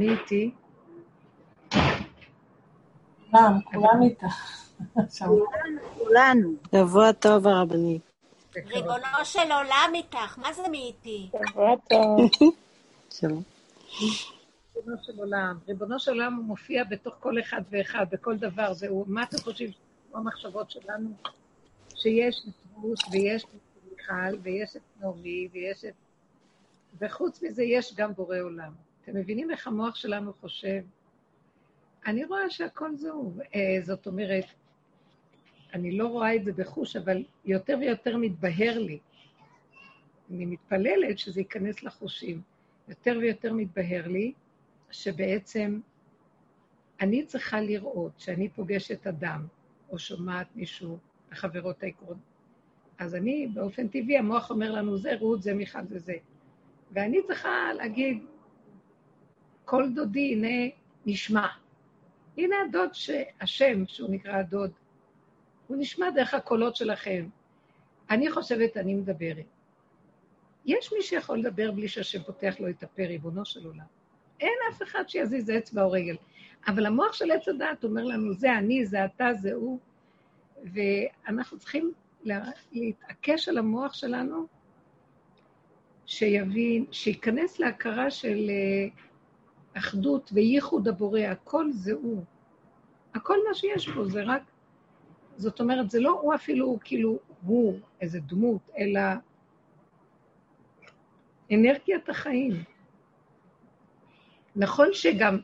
מי איתי? כולם, כולם איתך. כולנו. שבוע טוב, הרבנית. ריבונו של עולם איתך, מה זה מי איתי? שבוע טוב. שלום. ריבונו של עולם. ריבונו של עולם הוא מופיע בתוך כל אחד ואחד, בכל דבר. זהו, מה אתם חושבים? המחשבות שלנו? שיש את רות ויש את מיכל ויש את נעמי ויש את... וחוץ מזה יש גם בורא עולם. אתם מבינים איך המוח שלנו חושב? אני רואה שהכל זהו. אה, זאת אומרת, אני לא רואה את זה בחוש, אבל יותר ויותר מתבהר לי. אני מתפללת שזה ייכנס לחושים. יותר ויותר מתבהר לי שבעצם אני צריכה לראות שאני פוגשת אדם, או שומעת מישהו, החברות היקרות. אז אני, באופן טבעי, המוח אומר לנו, זה רות, זה מיכל, זה זה. ואני צריכה להגיד, כל דודי, הנה, נשמע. הנה הדוד, ש... השם, שהוא נקרא הדוד, הוא נשמע דרך הקולות שלכם. אני חושבת, אני מדברת. יש מי שיכול לדבר בלי שהשם פותח לו את הפה, ריבונו של עולם. אין אף אחד שיזיז אצבע או רגל. אבל המוח של עץ הדעת אומר לנו, זה אני, זה אתה, זה הוא, ואנחנו צריכים לה... להתעקש על המוח שלנו, שיבין, שייכנס להכרה של אה, אחדות וייחוד הבורא, הכל זה הוא. הכל מה שיש פה זה רק, זאת אומרת, זה לא הוא אפילו כאילו הוא, איזה דמות, אלא אנרגיית החיים. נכון שגם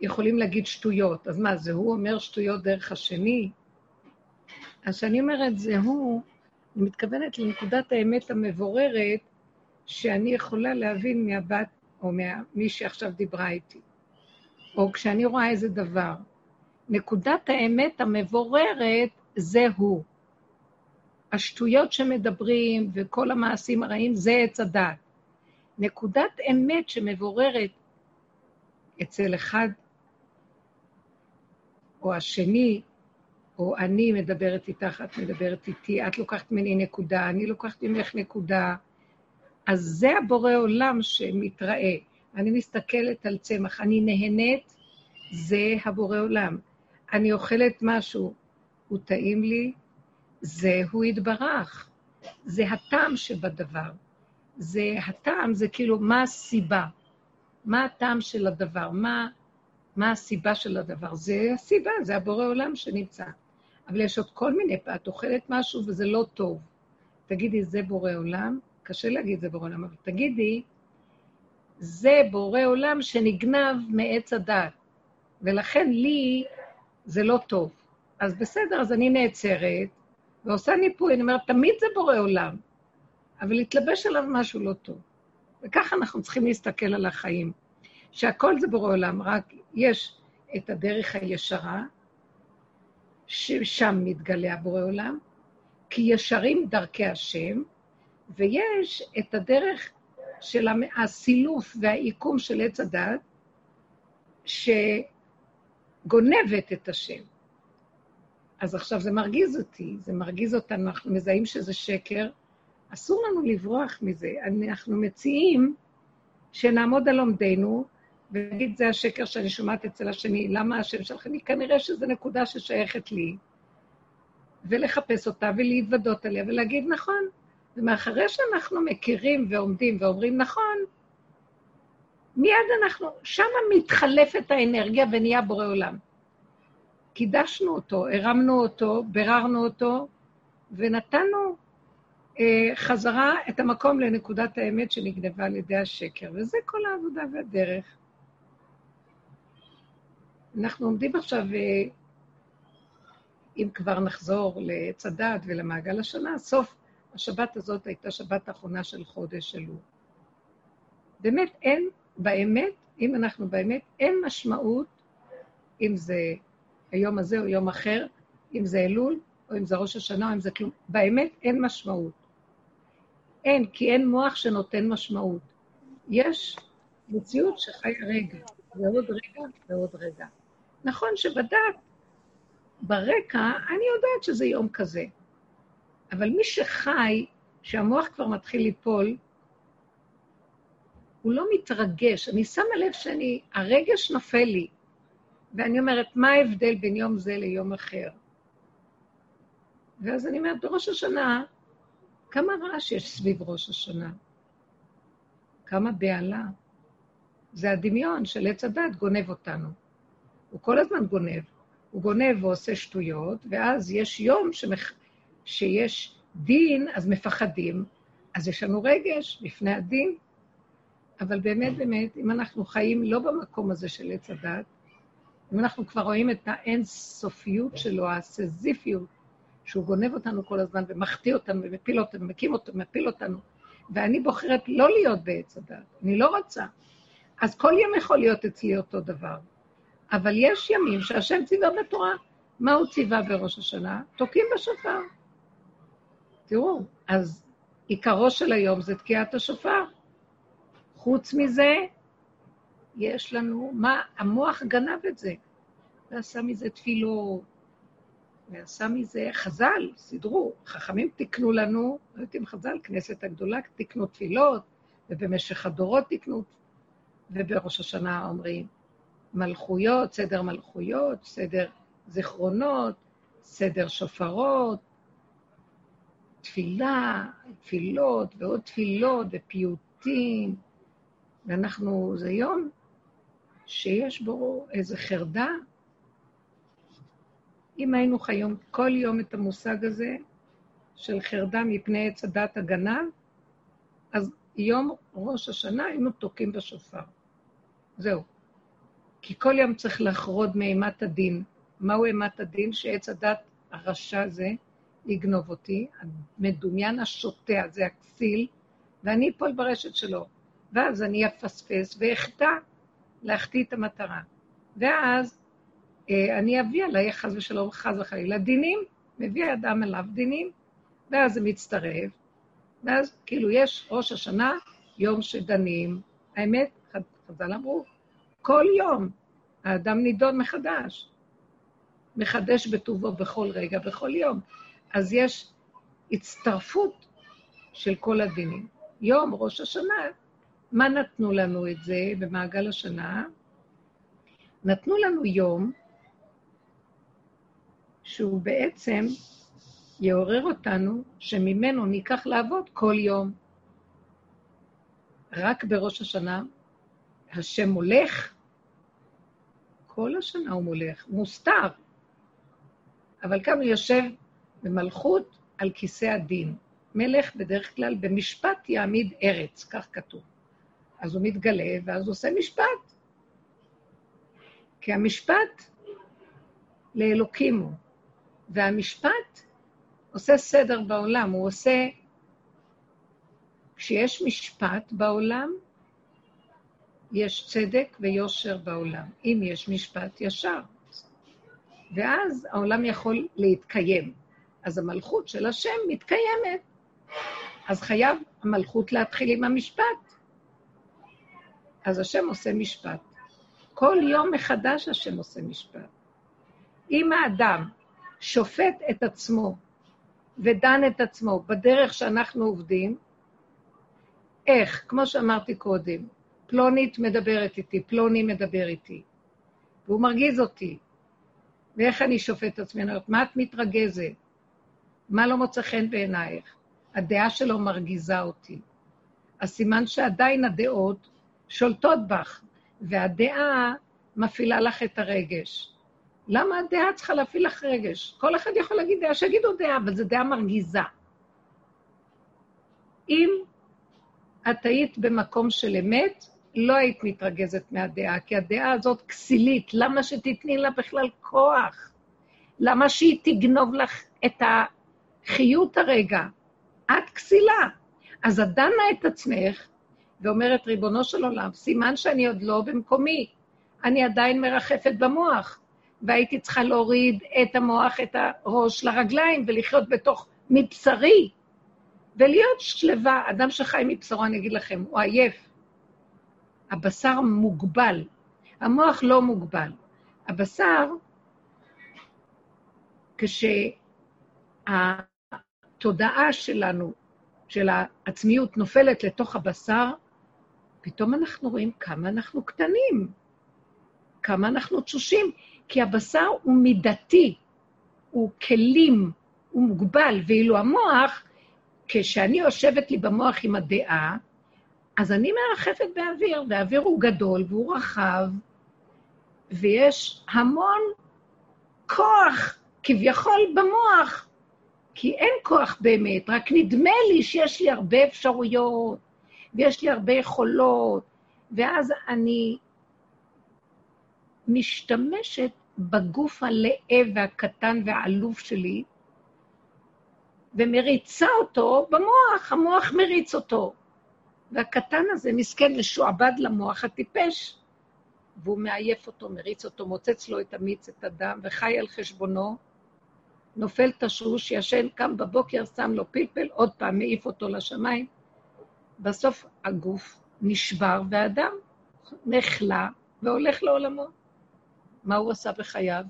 יכולים להגיד שטויות, אז מה, זה הוא אומר שטויות דרך השני? אז כשאני אומרת זה הוא, אני מתכוונת לנקודת האמת המבוררת שאני יכולה להבין מהבת, או ממי שעכשיו דיברה איתי, או כשאני רואה איזה דבר. נקודת האמת המבוררת זה הוא. השטויות שמדברים וכל המעשים הרעים זה עץ הדת. נקודת אמת שמבוררת אצל אחד או השני, או אני מדברת איתך, את מדברת איתי, את לוקחת ממני נקודה, אני לוקחת ממך נקודה, אז זה הבורא עולם שמתראה. אני מסתכלת על צמח, אני נהנית, זה הבורא עולם. אני אוכלת משהו, הוא טעים לי, זה הוא יתברך. זה הטעם שבדבר. זה הטעם, זה כאילו, מה הסיבה? מה הטעם של הדבר? מה, מה הסיבה של הדבר? זה הסיבה, זה הבורא עולם שנמצא. אבל יש עוד כל מיני, את אוכלת משהו וזה לא טוב. תגידי, זה בורא עולם? קשה להגיד זה בורא עולם, אבל תגידי, זה בורא עולם שנגנב מעץ הדת, ולכן לי זה לא טוב. אז בסדר, אז אני נעצרת ועושה ניפוי, אני אומרת, תמיד זה בורא עולם, אבל התלבש עליו משהו לא טוב. וככה אנחנו צריכים להסתכל על החיים, שהכל זה בורא עולם, רק יש את הדרך הישרה, ששם מתגלה הבורא עולם, כי ישרים דרכי השם, ויש את הדרך של הסילוף והעיקום של עץ הדת, שגונבת את השם. אז עכשיו זה מרגיז אותי, זה מרגיז אותנו, אנחנו מזהים שזה שקר, אסור לנו לברוח מזה. אנחנו מציעים שנעמוד על עומדנו, ונגיד, זה השקר שאני שומעת אצל השני, למה השם? אני כנראה שזו נקודה ששייכת לי, ולחפש אותה ולהתוודות עליה ולהגיד נכון. ומאחרי שאנחנו מכירים ועומדים ואומרים נכון, מיד אנחנו, שמה מתחלפת האנרגיה ונהיה בורא עולם. קידשנו אותו, הרמנו אותו, ביררנו אותו, ונתנו אה, חזרה את המקום לנקודת האמת שנגנבה על ידי השקר, וזה כל העבודה והדרך. אנחנו עומדים עכשיו, אה, אם כבר נחזור לעץ הדת ולמעגל השנה, סוף השבת הזאת הייתה שבת האחרונה של חודש אלול. באמת אין, באמת, אם אנחנו באמת, אין משמעות אם זה היום הזה או יום אחר, אם זה אלול, או אם זה ראש השנה, או אם זה כלום. באמת אין משמעות. אין, כי אין מוח שנותן משמעות. יש מציאות שחיה רגע, ועוד רגע, ועוד רגע. נכון שבדעת, ברקע, אני יודעת שזה יום כזה. אבל מי שחי, שהמוח כבר מתחיל ליפול, הוא לא מתרגש. אני שמה לב שאני, הרגש נופל לי, ואני אומרת, מה ההבדל בין יום זה ליום אחר? ואז אני אומרת, בראש השנה, כמה רעש יש סביב ראש השנה? כמה בהלה? זה הדמיון של עץ הדת גונב אותנו. הוא כל הזמן גונב. הוא גונב ועושה שטויות, ואז יש יום שמח... שיש דין, אז מפחדים, אז יש לנו רגש לפני הדין. אבל באמת, באמת, אם אנחנו חיים לא במקום הזה של עץ הדת, אם אנחנו כבר רואים את האינסופיות שלו, הסזיפיות, שהוא גונב אותנו כל הזמן ומחטיא אותנו ומפיל אותנו, מקים אותנו, מפיל אותנו, ואני בוחרת לא להיות בעץ הדת, אני לא רוצה. אז כל יום יכול להיות אצלי אותו דבר. אבל יש ימים שהשם ציווה בתורה. מה הוא ציווה בראש השנה? תוקעים בשופר. תראו, אז עיקרו של היום זה תקיעת השופר. חוץ מזה, יש לנו, מה, המוח גנב את זה, ועשה מזה תפילות, ועשה מזה חז"ל, סידרו, חכמים תיקנו לנו, לא יודעת אם חז"ל, כנסת הגדולה, תיקנו תפילות, ובמשך הדורות תיקנו, ובראש השנה אומרים מלכויות, סדר מלכויות, סדר זיכרונות, סדר שופרות, תפילה, תפילות ועוד תפילות ופיוטים, ואנחנו, זה יום שיש בו איזו חרדה. אם היינו חיים כל יום את המושג הזה של חרדה מפני עץ הדת הגנב, אז יום ראש השנה היינו תוקעים בשופר. זהו. כי כל יום צריך לחרוד מאימת הדין. מהו אימת הדין? שעץ הדת הרשע הזה יגנוב אותי, המדומיין השוטה הזה, הכסיל, ואני אפול ברשת שלו. ואז אני אפספס ואחטא להחטיא את המטרה. ואז אה, אני אביא עליי, חס ושלום, חס וחלילה, דינים, מביא אדם אליו דינים, ואז זה מצטרף, ואז כאילו יש ראש השנה, יום שדנים. האמת, חז"ל אמרו, כל יום האדם נידון מחדש. מחדש בטובו בכל רגע, בכל יום. אז יש הצטרפות של כל הדינים. יום ראש השנה מה נתנו לנו את זה במעגל השנה? נתנו לנו יום שהוא בעצם יעורר אותנו שממנו ניקח לעבוד כל יום. רק בראש השנה השם מולך, כל השנה הוא מולך, מוסתר. אבל כאן הוא יושב במלכות על כיסא הדין. מלך בדרך כלל במשפט יעמיד ארץ, כך כתוב. אז הוא מתגלה, ואז הוא עושה משפט. כי המשפט לאלוקים הוא, והמשפט עושה סדר בעולם, הוא עושה... כשיש משפט בעולם, יש צדק ויושר בעולם. אם יש משפט ישר. ואז העולם יכול להתקיים. אז המלכות של השם מתקיימת. אז חייב המלכות להתחיל עם המשפט. אז השם עושה משפט. כל יום מחדש השם עושה משפט. אם האדם שופט את עצמו ודן את עצמו בדרך שאנחנו עובדים, איך? כמו שאמרתי קודם, פלונית מדברת איתי, פלוני מדבר איתי, והוא מרגיז אותי. ואיך אני שופט את עצמי? אני אומרת, מה את מתרגזת? מה לא מוצא חן בעינייך? הדעה שלו מרגיזה אותי. הסימן שעדיין הדעות שולטות בך, והדעה מפעילה לך את הרגש. למה הדעה צריכה להפעיל לך רגש? כל אחד יכול להגיד דעה, שיגידו דעה, אבל זו דעה מרגיזה. אם את היית במקום של אמת, לא היית מתרגזת מהדעה, כי הדעה הזאת כסילית, למה שתתני לה בכלל כוח? למה שהיא תגנוב לך את החיות הרגע? את כסילה. אז את דנה את עצמך ואומרת, ריבונו של עולם, סימן שאני עוד לא במקומי, אני עדיין מרחפת במוח, והייתי צריכה להוריד את המוח, את הראש לרגליים, ולחיות בתוך מבשרי, ולהיות שלווה. אדם שחי מבשרו, אני אגיד לכם, הוא עייף. הבשר מוגבל, המוח לא מוגבל. הבשר, כשהתודעה שלנו, של העצמיות, נופלת לתוך הבשר, פתאום אנחנו רואים כמה אנחנו קטנים, כמה אנחנו תשושים, כי הבשר הוא מידתי, הוא כלים, הוא מוגבל, ואילו המוח, כשאני יושבת לי במוח עם הדעה, אז אני מרחפת באוויר, והאוויר הוא גדול והוא רחב, ויש המון כוח כביכול במוח, כי אין כוח באמת, רק נדמה לי שיש לי הרבה אפשרויות, ויש לי הרבה יכולות, ואז אני משתמשת בגוף הלאה והקטן והעלוב שלי, ומריצה אותו במוח, המוח מריץ אותו. והקטן הזה מסכן משועבד למוח הטיפש, והוא מעייף אותו, מריץ אותו, מוצץ לו את המיץ, את הדם, וחי על חשבונו, נופל תשוש, ישן, קם בבוקר, שם לו פלפל, עוד פעם מעיף אותו לשמיים. בסוף הגוף נשבר, והאדם נחלה והולך לעולמו. מה הוא עשה בחייו?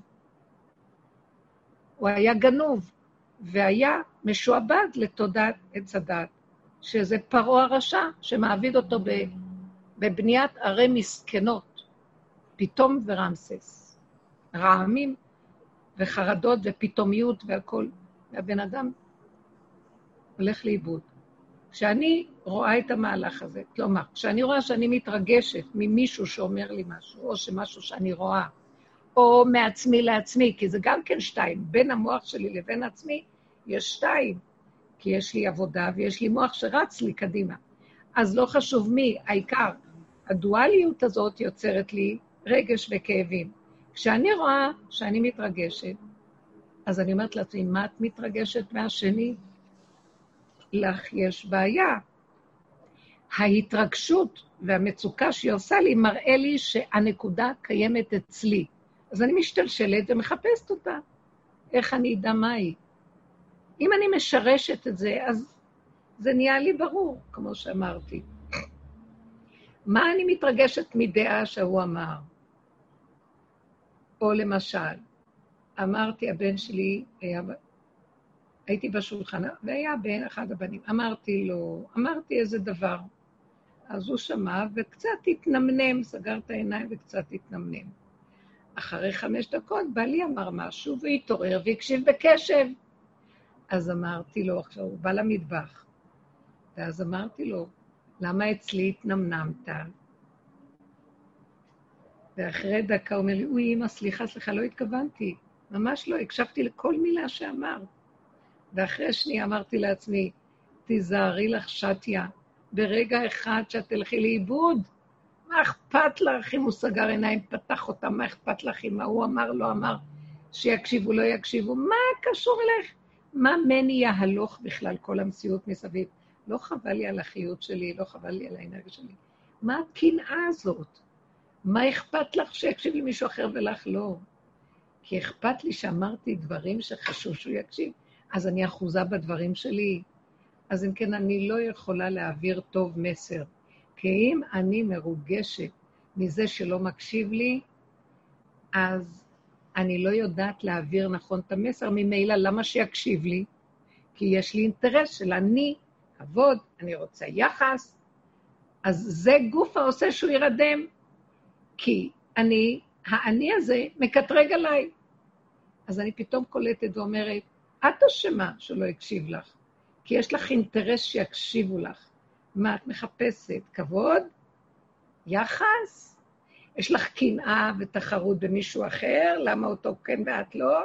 הוא היה גנוב, והיה משועבד לתודעת עץ הדת, שזה פרעה הרשע, שמעביד אותו בבניית ערי מסכנות, פתאום ורמסס. רעמים וחרדות ופתאומיות והכול, והבן אדם הולך לאיבוד. כשאני רואה את המהלך הזה, כלומר, כשאני רואה שאני מתרגשת ממישהו שאומר לי משהו, או שמשהו שאני רואה, או מעצמי לעצמי, כי זה גם כן שתיים, בין המוח שלי לבין עצמי יש שתיים, כי יש לי עבודה ויש לי מוח שרץ לי קדימה. אז לא חשוב מי, העיקר, הדואליות הזאת יוצרת לי רגש וכאבים. כשאני רואה שאני מתרגשת, אז אני אומרת לעצמי, מה את מתרגשת מהשני? לך יש בעיה. ההתרגשות והמצוקה שהיא עושה לי מראה לי שהנקודה קיימת אצלי. אז אני משתלשלת ומחפשת אותה. איך אני אדע מה היא? אם אני משרשת את זה, אז זה נהיה לי ברור, כמו שאמרתי. מה אני מתרגשת מדעה שהוא אמר? או למשל, אמרתי, הבן שלי, היה, הייתי בשולחן, והיה בן אחד הבנים, אמרתי לו, אמרתי איזה דבר. אז הוא שמע וקצת התנמנם, סגר את העיניים וקצת התנמנם. אחרי חמש דקות בעלי אמר משהו והתעורר והקשיב בקשב. אז אמרתי לו, עכשיו הוא בא למטבח, ואז אמרתי לו, למה אצלי התנמנמת? ואחרי דקה הוא אומר לי, אוי, אמא, סליחה, סליחה, לא התכוונתי. ממש לא, הקשבתי לכל מילה שאמרת. ואחרי שנייה אמרתי לעצמי, תיזהרי לך, שתיה, ברגע אחד שאת תלכי לאיבוד, מה אכפת לך אם הוא סגר עיניים, פתח אותם, מה אכפת לך אם ההוא אמר, לא אמר, שיקשיבו, לא יקשיבו, מה קשור אליך? מה מני יהלוך בכלל כל המציאות מסביב? לא חבל לי על החיות שלי, לא חבל לי על האנרגיה שלי. מה הקנאה הזאת? מה אכפת לך שיקשיב לי מישהו אחר ולך לא? כי אכפת לי שאמרתי דברים שחשוב שהוא יקשיב, אז אני אחוזה בדברים שלי. אז אם כן, אני לא יכולה להעביר טוב מסר. כי אם אני מרוגשת מזה שלא מקשיב לי, אז אני לא יודעת להעביר נכון את המסר, ממילא למה שיקשיב לי? כי יש לי אינטרס של אני, כבוד, אני רוצה יחס, אז זה גוף העושה שהוא ירדם. כי אני, האני הזה מקטרג עליי. אז אני פתאום קולטת ואומרת, את אשמה שלא הקשיב לך, כי יש לך אינטרס שיקשיבו לך. מה את מחפשת? כבוד? יחס? יש לך קנאה ותחרות במישהו אחר? למה אותו כן ואת לא?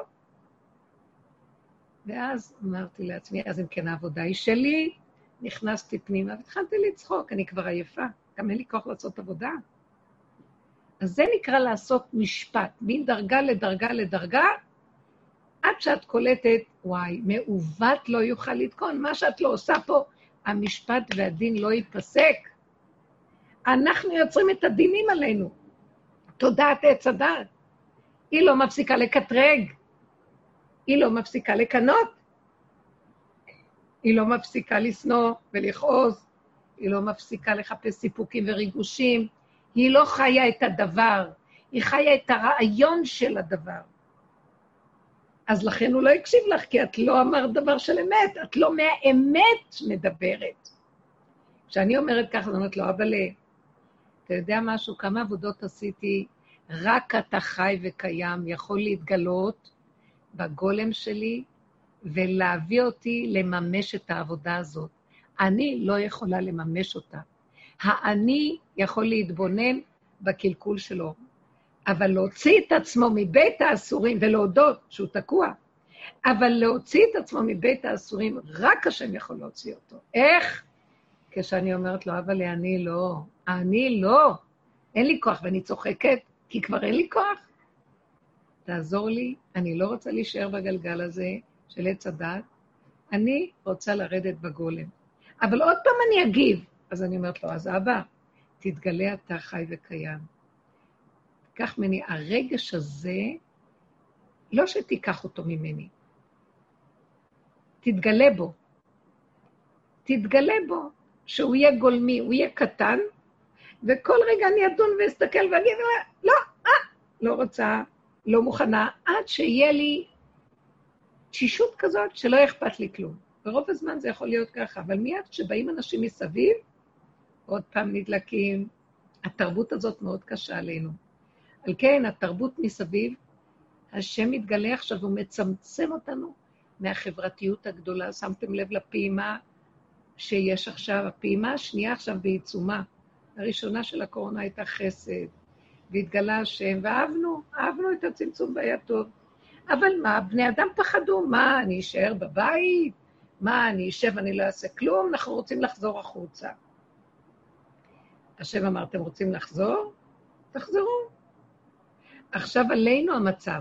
ואז אמרתי לעצמי, אז אם כן העבודה היא שלי, נכנסתי פנימה והתחלתי לצחוק, אני כבר עייפה, גם אין לי כוח לעשות עבודה. אז זה נקרא לעשות משפט, מדרגה לדרגה לדרגה, עד שאת קולטת, וואי, מעוות לא יוכל לתקון, מה שאת לא עושה פה, המשפט והדין לא ייפסק. אנחנו יוצרים את הדינים עלינו. תודעת עץ הדת. היא לא מפסיקה לקטרג, היא לא מפסיקה לקנות, היא לא מפסיקה לשנוא ולכעוז, היא לא מפסיקה לחפש סיפוקים וריגושים, היא לא חיה את הדבר, היא חיה את הרעיון של הדבר. אז לכן הוא לא הקשיב לך, כי את לא אמרת דבר של אמת, את לא מהאמת מדברת. כשאני אומרת ככה, אני אומרת לו, אבל אתה יודע משהו? כמה עבודות עשיתי, רק אתה חי וקיים, יכול להתגלות בגולם שלי ולהביא אותי לממש את העבודה הזאת. אני לא יכולה לממש אותה. האני יכול להתבונן בקלקול שלו, אבל להוציא את עצמו מבית האסורים ולהודות שהוא תקוע, אבל להוציא את עצמו מבית האסורים, רק השם יכול להוציא אותו. איך? כשאני אומרת לו, אבל אני לא, אני לא, אין לי כוח, ואני צוחקת, כי כבר אין לי כוח. תעזור לי, אני לא רוצה להישאר בגלגל הזה של עץ הדת, אני רוצה לרדת בגולם. אבל עוד פעם אני אגיב. אז אני אומרת לו, אז אבא, תתגלה אתה חי וקיים. קח ממני, הרגש הזה, לא שתיקח אותו ממני, תתגלה בו. תתגלה בו, שהוא יהיה גולמי, הוא יהיה קטן, וכל רגע אני אדון ואסתכל ואגיד, לא, אה, לא רוצה, לא מוכנה, עד שיהיה לי תשישות כזאת שלא אכפת לי כלום. ברוב הזמן זה יכול להיות ככה, אבל מיד כשבאים אנשים מסביב, עוד פעם נדלקים. התרבות הזאת מאוד קשה עלינו. על כן, התרבות מסביב, השם מתגלה עכשיו, הוא מצמצם אותנו מהחברתיות הגדולה. שמתם לב לפעימה שיש עכשיו, הפעימה השנייה עכשיו בעיצומה. הראשונה של הקורונה הייתה חסד, והתגלה השם, ואהבנו, אהבנו את הצמצום והיה טוב. אבל מה, בני אדם פחדו, מה, אני אשאר בבית? מה, אני אשב, אני לא אעשה כלום? אנחנו רוצים לחזור החוצה. השם אמר, אתם רוצים לחזור? תחזרו. עכשיו עלינו המצב.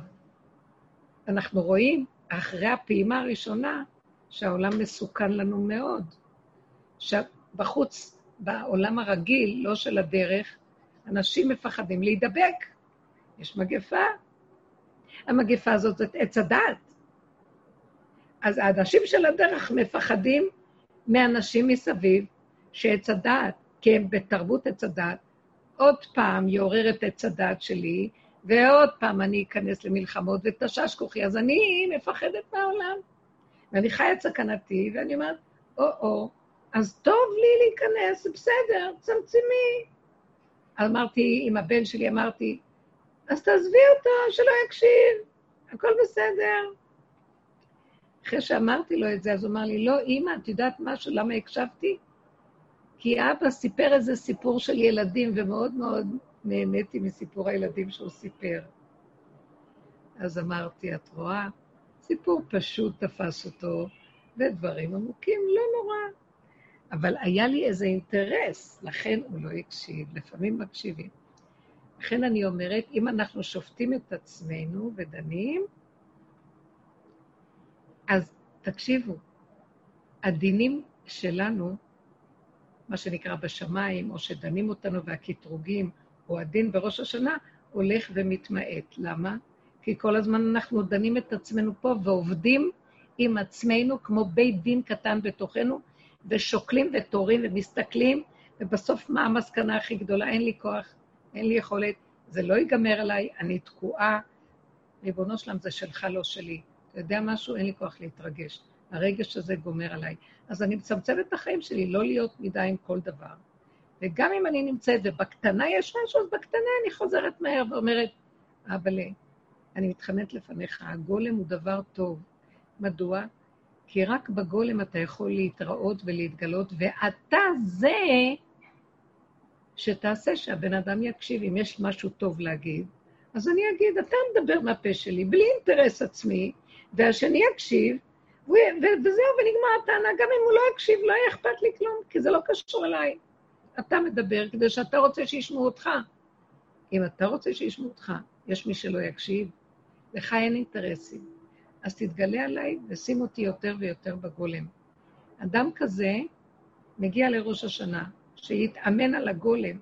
אנחנו רואים, אחרי הפעימה הראשונה, שהעולם מסוכן לנו מאוד. בחוץ, בעולם הרגיל, לא של הדרך, אנשים מפחדים להידבק. יש מגפה. המגפה הזאת זאת עץ הדת. אז האנשים של הדרך מפחדים מאנשים מסביב שעץ הדעת, כי הם בתרבות עץ הדת, עוד פעם יעורר את עץ הדת שלי, ועוד פעם אני אכנס למלחמות ותשש כוחי, אז אני מפחדת מהעולם. ואני חיה את סכנתי, ואני אומרת, או-או, אז טוב לי להיכנס, בסדר, צמצמי. אמרתי, עם הבן שלי אמרתי, אז תעזבי אותו, שלא יקשיב, הכל בסדר. אחרי שאמרתי לו את זה, אז הוא אמר לי, לא, אימא, את יודעת משהו, למה הקשבתי? כי אבא סיפר איזה סיפור של ילדים, ומאוד מאוד נהניתי מסיפור הילדים שהוא סיפר. אז אמרתי, את רואה? סיפור פשוט תפס אותו, ודברים עמוקים, לא נורא. אבל היה לי איזה אינטרס, לכן הוא לא הקשיב, לפעמים מקשיבים. לכן אני אומרת, אם אנחנו שופטים את עצמנו ודנים, אז תקשיבו, הדינים שלנו, מה שנקרא בשמיים, או שדנים אותנו והקטרוגים, או הדין בראש השנה, הולך ומתמעט. למה? כי כל הזמן אנחנו דנים את עצמנו פה ועובדים עם עצמנו כמו בית דין קטן בתוכנו, ושוקלים ותורים ומסתכלים, ובסוף מה המסקנה הכי גדולה? אין לי כוח, אין לי יכולת, זה לא ייגמר עליי, אני תקועה. ריבונו שלם, זה שלך, לא שלי. אתה יודע משהו? אין לי כוח להתרגש. הרגש הזה גומר עליי. אז אני מצמצמת את החיים שלי, לא להיות מדי עם כל דבר. וגם אם אני נמצאת ובקטנה יש משהו, אז בקטנה אני חוזרת מהר ואומרת, אבל אני מתחננת לפניך, הגולם הוא דבר טוב. מדוע? כי רק בגולם אתה יכול להתראות ולהתגלות, ואתה זה שתעשה שהבן אדם יקשיב. אם יש משהו טוב להגיד, אז אני אגיד, אתה מדבר מהפה שלי, בלי אינטרס עצמי, והשני יקשיב, וזהו, ונגמר הטענה. גם אם הוא לא יקשיב, לא יהיה אכפת לי כלום, כי זה לא קשור אליי. אתה מדבר כדי שאתה רוצה שישמעו אותך. אם אתה רוצה שישמעו אותך, יש מי שלא יקשיב, לך אין אינטרסים. אז תתגלה עליי ושים אותי יותר ויותר בגולם. אדם כזה מגיע לראש השנה, שיתאמן על הגולם,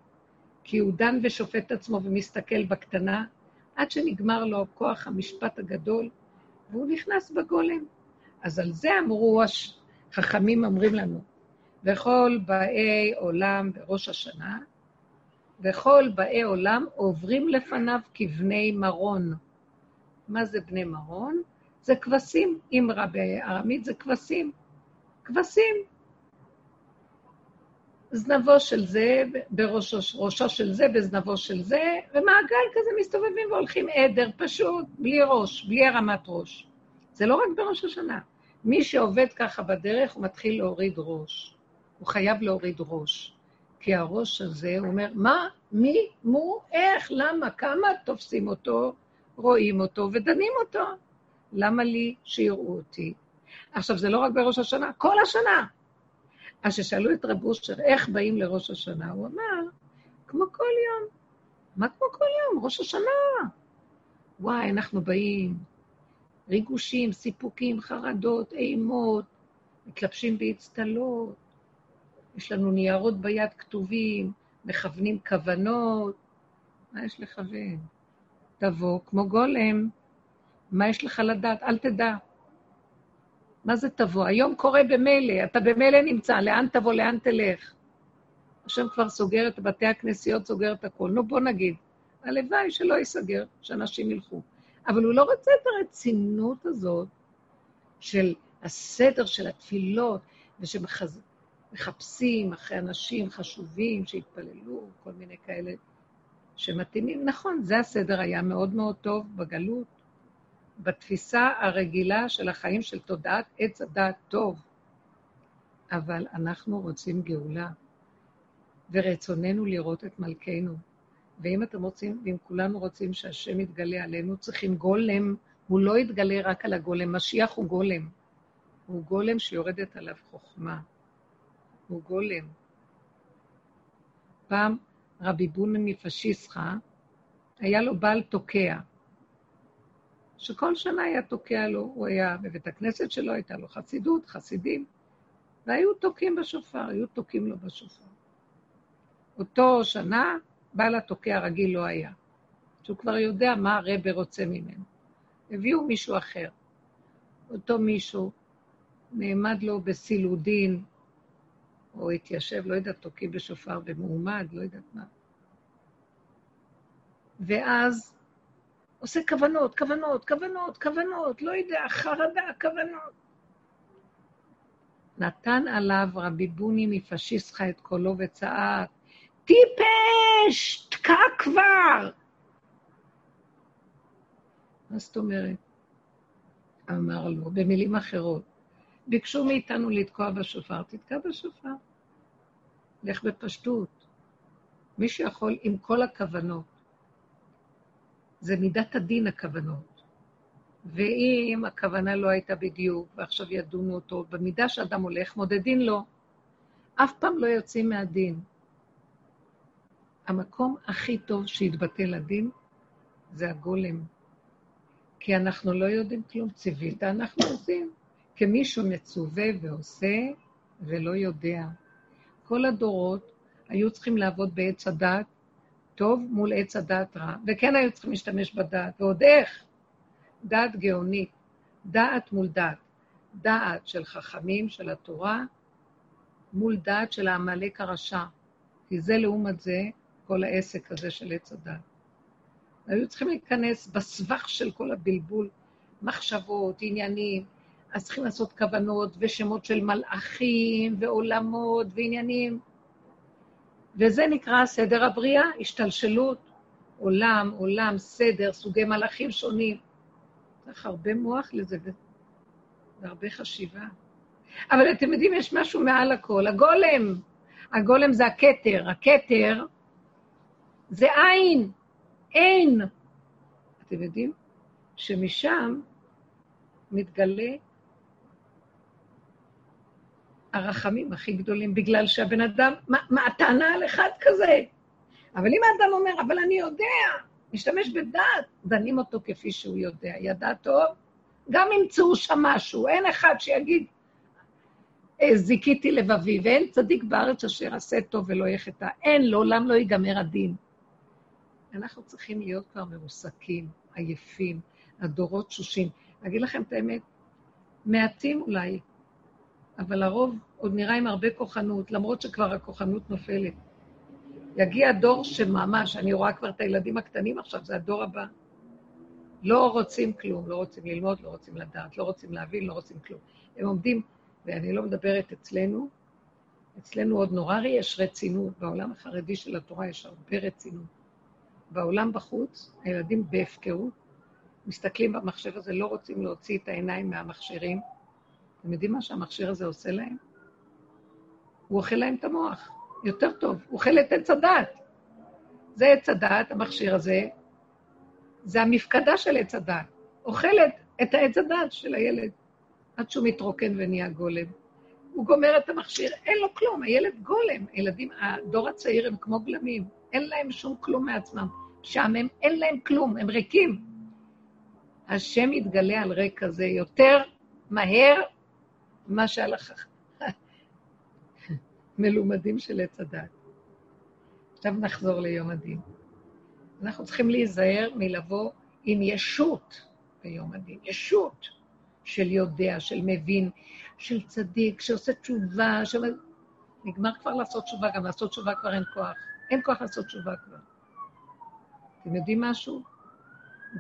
כי הוא דן ושופט את עצמו ומסתכל בקטנה, עד שנגמר לו כוח המשפט הגדול, והוא נכנס בגולם. אז על זה אמרו, החכמים אומרים לנו, וכל באי עולם בראש השנה, וכל באי עולם עוברים לפניו כבני מרון. מה זה בני מרון? זה כבשים. אמרה בארמית זה כבשים. כבשים. זנבו של זה בראשו ראשו של זה בזנבו של זה, ומעגל כזה מסתובבים והולכים עדר פשוט, בלי ראש, בלי הרמת ראש. זה לא רק בראש השנה. מי שעובד ככה בדרך, הוא מתחיל להוריד ראש. הוא חייב להוריד ראש. כי הראש הזה, הוא אומר, מה, מי, מו, איך, למה, כמה תופסים אותו, רואים אותו ודנים אותו. למה לי שיראו אותי? עכשיו, זה לא רק בראש השנה, כל השנה. אז כששאלו את רב אושר איך באים לראש השנה, הוא אמר, כמו כל יום. מה כמו כל יום? ראש השנה. וואי, אנחנו באים, ריגושים, סיפוקים, חרדות, אימות, מתלבשים באצטלות, יש לנו ניירות ביד כתובים, מכוונים כוונות. מה יש לכוון? תבוא כמו גולם. מה יש לך לדעת? אל תדע. מה זה תבוא? היום קורה במילא, אתה במילא נמצא, לאן תבוא, לאן תלך? השם כבר סוגר את בתי הכנסיות, סוגר את הכול. נו, בוא נגיד, הלוואי שלא ייסגר, שאנשים ילכו. אבל הוא לא רוצה את הרצינות הזאת של הסדר של התפילות, ושמחפשים אחרי אנשים חשובים שיתפללו, כל מיני כאלה שמתאימים. נכון, זה הסדר היה מאוד מאוד טוב בגלות, בתפיסה הרגילה של החיים של תודעת עץ הדעת טוב. אבל אנחנו רוצים גאולה, ורצוננו לראות את מלכנו. ואם אתם רוצים, ואם כולנו רוצים שהשם יתגלה עלינו, צריכים גולם, הוא לא יתגלה רק על הגולם, משיח הוא גולם. הוא גולם שיורדת עליו חוכמה. הוא גולם. פעם רבי בונה מפשיסחה, היה לו בעל תוקע. שכל שנה היה תוקע לו, הוא היה בבית הכנסת שלו, הייתה לו חסידות, חסידים, והיו תוקעים בשופר, היו תוקעים לו בשופר. אותו שנה, בעל התוקע רגיל לא היה, שהוא כבר יודע מה הרבה רוצה ממנו. הביאו מישהו אחר. אותו מישהו נעמד לו בסילודין, או התיישב, לא יודעת, תוקעים בשופר ומועמד, לא יודעת מה. ואז עושה כוונות, כוונות, כוונות, כוונות, לא יודע, חרדה, כוונות. נתן עליו רבי בוני מפשיסחה את קולו וצעק, טיפש, תקע כבר. מה זאת אומרת? אמר לו, במילים אחרות, ביקשו מאיתנו לתקוע בשופר, תתקע בשופר. לך בפשטות. מי שיכול עם כל הכוונות, זה מידת הדין הכוונות. ואם הכוונה לא הייתה בדיוק, ועכשיו ידונו אותו, במידה שאדם הולך, מודדים לו. אף פעם לא יוצאים מהדין. המקום הכי טוב שיתבטל הדין זה הגולם. כי אנחנו לא יודעים כלום. ציווית, אנחנו עושים. כמישהו מצווה ועושה ולא יודע. כל הדורות היו צריכים לעבוד בעץ הדת טוב מול עץ הדעת רע, וכן היו צריכים להשתמש בדעת, ועוד איך? דעת גאונית, דעת מול דעת, דעת של חכמים, של התורה, מול דעת של העמלק הרשע, כי זה לעומת זה כל העסק הזה של עץ הדת. היו צריכים להיכנס בסבך של כל הבלבול, מחשבות, עניינים, אז צריכים לעשות כוונות ושמות של מלאכים ועולמות ועניינים. וזה נקרא סדר הבריאה, השתלשלות, עולם, עולם, סדר, סוגי מלאכים שונים. צריך הרבה מוח לזה והרבה חשיבה. אבל אתם יודעים, יש משהו מעל הכל. הגולם, הגולם זה הכתר. הכתר זה עין, אין. אתם יודעים שמשם מתגלה הרחמים הכי גדולים, בגלל שהבן אדם, מה, מה הטענה על אחד כזה? אבל אם האדם אומר, אבל אני יודע, משתמש בדעת, דנים אותו כפי שהוא יודע. ידע טוב, גם ימצאו שם משהו, אין אחד שיגיד, אה, זיכיתי לבבי, ואין צדיק בארץ אשר עשה טוב ולא יחטא. אין, לעולם לא ייגמר הדין. אנחנו צריכים להיות כבר מרוסקים, עייפים, הדורות שושים. אגיד לכם את האמת, מעטים אולי אבל הרוב עוד נראה עם הרבה כוחנות, למרות שכבר הכוחנות נופלת. יגיע דור שממש, אני רואה כבר את הילדים הקטנים עכשיו, זה הדור הבא. לא רוצים כלום, לא רוצים ללמוד, לא רוצים לדעת, לא רוצים להבין, לא רוצים כלום. הם עומדים, ואני לא מדברת אצלנו, אצלנו עוד נורא יש רצינות, בעולם החרדי של התורה יש הרבה רצינות. בעולם בחוץ, הילדים בהפקרות, מסתכלים במחשב הזה, לא רוצים להוציא את העיניים מהמכשירים. אתם יודעים מה שהמכשיר הזה עושה להם? הוא אוכל להם את המוח. יותר טוב, הוא אוכל את עץ הדעת. זה עץ הדעת, המכשיר הזה, זה המפקדה של עץ הדעת. אוכלת את העץ הדעת של הילד, עד שהוא מתרוקן ונהיה גולם. הוא גומר את המכשיר, אין לו כלום, הילד גולם. ילדים, הדור הצעיר הם כמו גלמים, אין להם שום כלום מעצמם. שם הם, אין להם כלום, הם ריקים. השם יתגלה על ריק כזה יותר מהר ממה שעל מלומדים של עץ הדת. עכשיו נחזור ליום הדין. אנחנו צריכים להיזהר מלבוא עם ישות ביום הדין, ישות של יודע, של מבין, של צדיק, שעושה תשובה, של... נגמר כבר לעשות תשובה, גם לעשות תשובה כבר אין כוח. אין כוח לעשות תשובה כבר. אתם יודעים משהו?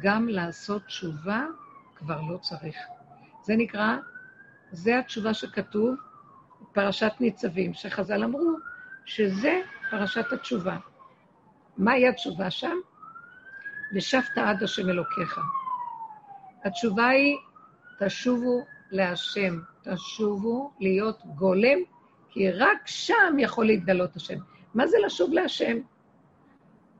גם לעשות תשובה כבר לא צריך. זה נקרא, זה התשובה שכתוב פרשת ניצבים, שחז"ל אמרו שזה פרשת התשובה. מהי התשובה שם? ושבת עד השם אלוקיך. התשובה היא, תשובו להשם, תשובו להיות גולם, כי רק שם יכול להתגלות השם. מה זה לשוב להשם?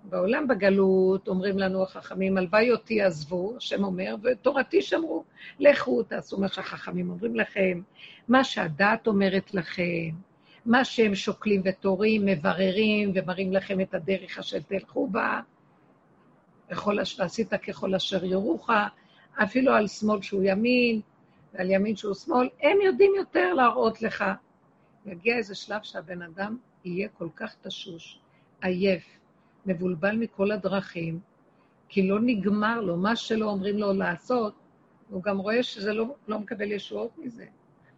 בעולם בגלות אומרים לנו החכמים, הלוואי אותי עזבו, השם אומר, ותורתי שמרו. לכו, תעשו מה שהחכמים אומרים לכם, מה שהדת אומרת לכם, מה שהם שוקלים ותורים, מבררים ומראים לכם את הדרך אשר תלכו בה. וכל אשר עשית ככל אשר יורוך, אפילו על שמאל שהוא ימין, ועל ימין שהוא שמאל, הם יודעים יותר להראות לך. יגיע איזה שלב שהבן אדם יהיה כל כך תשוש, עייף, מבולבל מכל הדרכים, כי לא נגמר לו, מה שלא אומרים לו לעשות, הוא גם רואה שזה לא, לא מקבל ישועות מזה.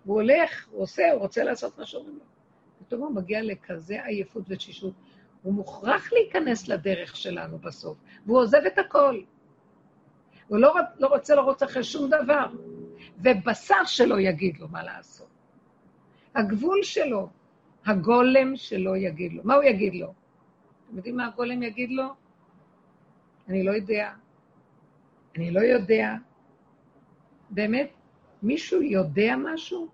הוא הולך, הוא עושה, הוא רוצה לעשות מה שאומרים לו. פתאום הוא מגיע לכזה עייפות ותשישות. הוא מוכרח להיכנס לדרך שלנו בסוף, והוא עוזב את הכל. הוא לא, לא רוצה לרוץ אחרי שום דבר, ובשר שלו יגיד לו מה לעשות. הגבול שלו, הגולם שלו יגיד לו. מה הוא יגיד לו? אתם יודעים מה הגולם יגיד לו? אני לא יודע. אני לא יודע. באמת, מישהו יודע משהו?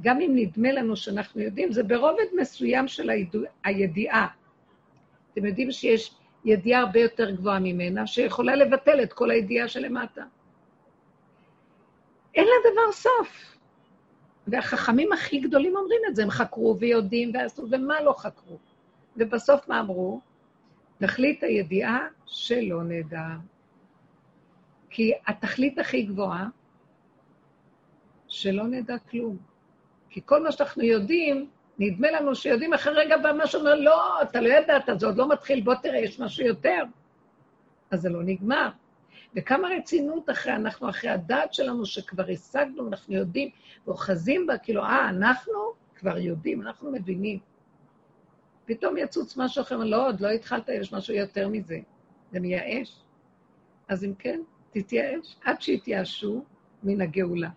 גם אם נדמה לנו שאנחנו יודעים, זה ברובד מסוים של הידוע, הידיעה. אתם יודעים שיש ידיעה הרבה יותר גבוהה ממנה, שיכולה לבטל את כל הידיעה שלמטה. אין לה דבר סוף. והחכמים הכי גדולים אומרים את זה, הם חקרו ויודעים ועשו, ומה לא חקרו? ובסוף מה אמרו? תכלית הידיעה שלא נדע. כי התכלית הכי גבוהה, שלא נדע כלום. כי כל מה שאנחנו יודעים, נדמה לנו שיודעים אחרי רגע בא משהו, אומר, לא, אתה לא ידעת, זה עוד לא מתחיל, בוא תראה, יש משהו יותר. אז זה לא נגמר. וכמה רצינות אחרי, אנחנו אחרי הדעת שלנו, שכבר השגנו, אנחנו יודעים, ואוחזים בה, כאילו, אה, אנחנו כבר יודעים, אנחנו מבינים. פתאום יצוץ משהו אחר, לא, עוד לא התחלת, יש משהו יותר מזה. זה מייאש. אז אם כן, תתייאש עד שיתייאשו מן הגאולה.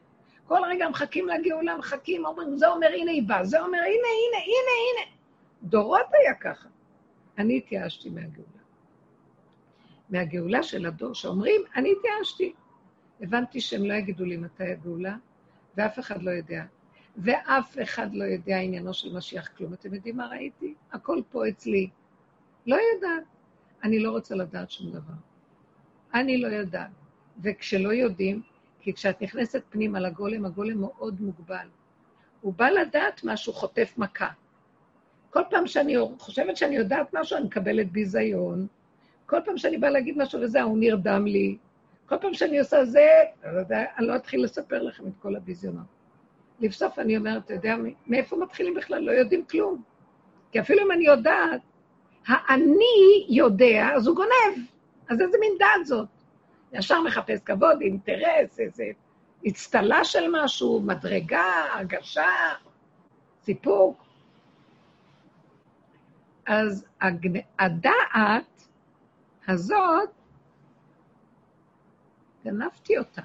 כל רגע מחכים לגאולה, מחכים, אומרים, זה אומר, הנה היא באה, זה אומר, הנה, הנה, הנה, הנה. דורות היה ככה. אני התייאשתי מהגאולה. מהגאולה של הדור, שאומרים, אני התייאשתי. הבנתי שהם לא יגידו לי מתי הגאולה, ואף אחד לא יודע. ואף אחד לא יודע עניינו של משיח כלום. אתם יודעים מה ראיתי? הכל פה אצלי. לא יודעת. אני לא רוצה לדעת שום דבר. אני לא יודעת. וכשלא יודעים, כי כשאת נכנסת פנימה לגולם, הגולם מאוד מוגבל. הוא בא לדעת משהו, חוטף מכה. כל פעם שאני חושבת שאני יודעת משהו, אני מקבלת ביזיון. כל פעם שאני באה להגיד משהו וזה, הוא נרדם לי. כל פעם שאני עושה זה, אני לא אתחיל לספר לכם את כל הביזיונות. לבסוף אני אומרת, אתה יודע, מאיפה מתחילים בכלל? לא יודעים כלום. כי אפילו אם אני יודעת, האני יודע, אז הוא גונב. אז איזה מין דעת זאת? ישר מחפש כבוד, אינטרס, איזה אצטלה של משהו, מדרגה, הרגשה, סיפוק. אז הדעת הזאת, גנבתי אותה.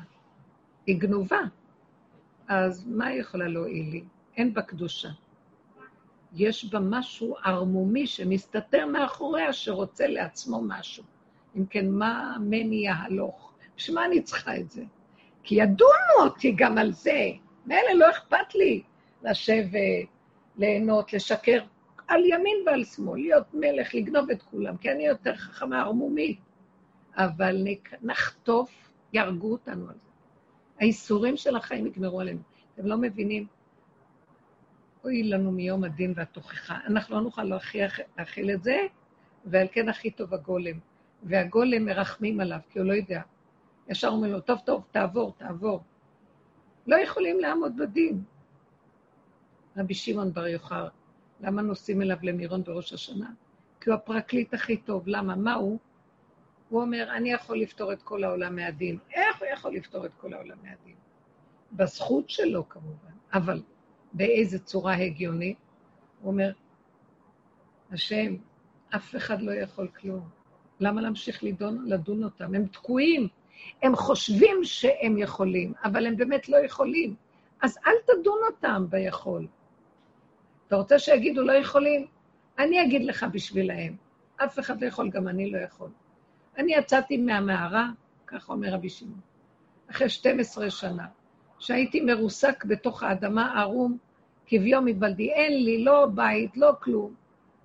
היא גנובה. אז מה היא יכולה להועיל לי? אין בה קדושה. יש בה משהו ערמומי שמסתתר מאחוריה, שרוצה לעצמו משהו. אם כן, מה מני ההלוך? בשביל מה אני צריכה את זה? כי ידונו אותי גם על זה. מילא לא אכפת לי לשבת, ליהנות, לשקר על ימין ועל שמאל, להיות מלך, לגנוב את כולם, כי אני יותר חכמה ערמומית. אבל נחטוף, יהרגו אותנו על זה. האיסורים של החיים יגמרו עלינו. אתם לא מבינים? אוי לנו מיום הדין והתוכחה. אנחנו לא נוכל להכיל את זה, ועל כן הכי טוב הגולם. והגולם מרחמים עליו, כי הוא לא יודע. ישר אומרים לו, טוב, טוב, תעבור, תעבור. לא יכולים לעמוד בדין. רבי שמעון בר יוחר, למה נוסעים אליו למירון בראש השנה? כי הוא הפרקליט הכי טוב. למה? מה הוא? הוא אומר, אני יכול לפתור את כל העולם מהדין. איך הוא יכול לפתור את כל העולם מהדין? בזכות שלו כמובן, אבל באיזה צורה הגיונית? הוא אומר, השם, אף אחד לא יכול כלום. למה להמשיך לדון, לדון אותם? הם תקועים. הם חושבים שהם יכולים, אבל הם באמת לא יכולים. אז אל תדון אותם ביכול. אתה רוצה שיגידו לא יכולים? אני אגיד לך בשבילהם. אף אחד לא יכול, גם אני לא יכול. אני יצאתי מהמערה, כך אומר רבי שמעון, אחרי 12 שנה, שהייתי מרוסק בתוך האדמה ערום, כביום מבלדי. אין לי לא בית, לא כלום.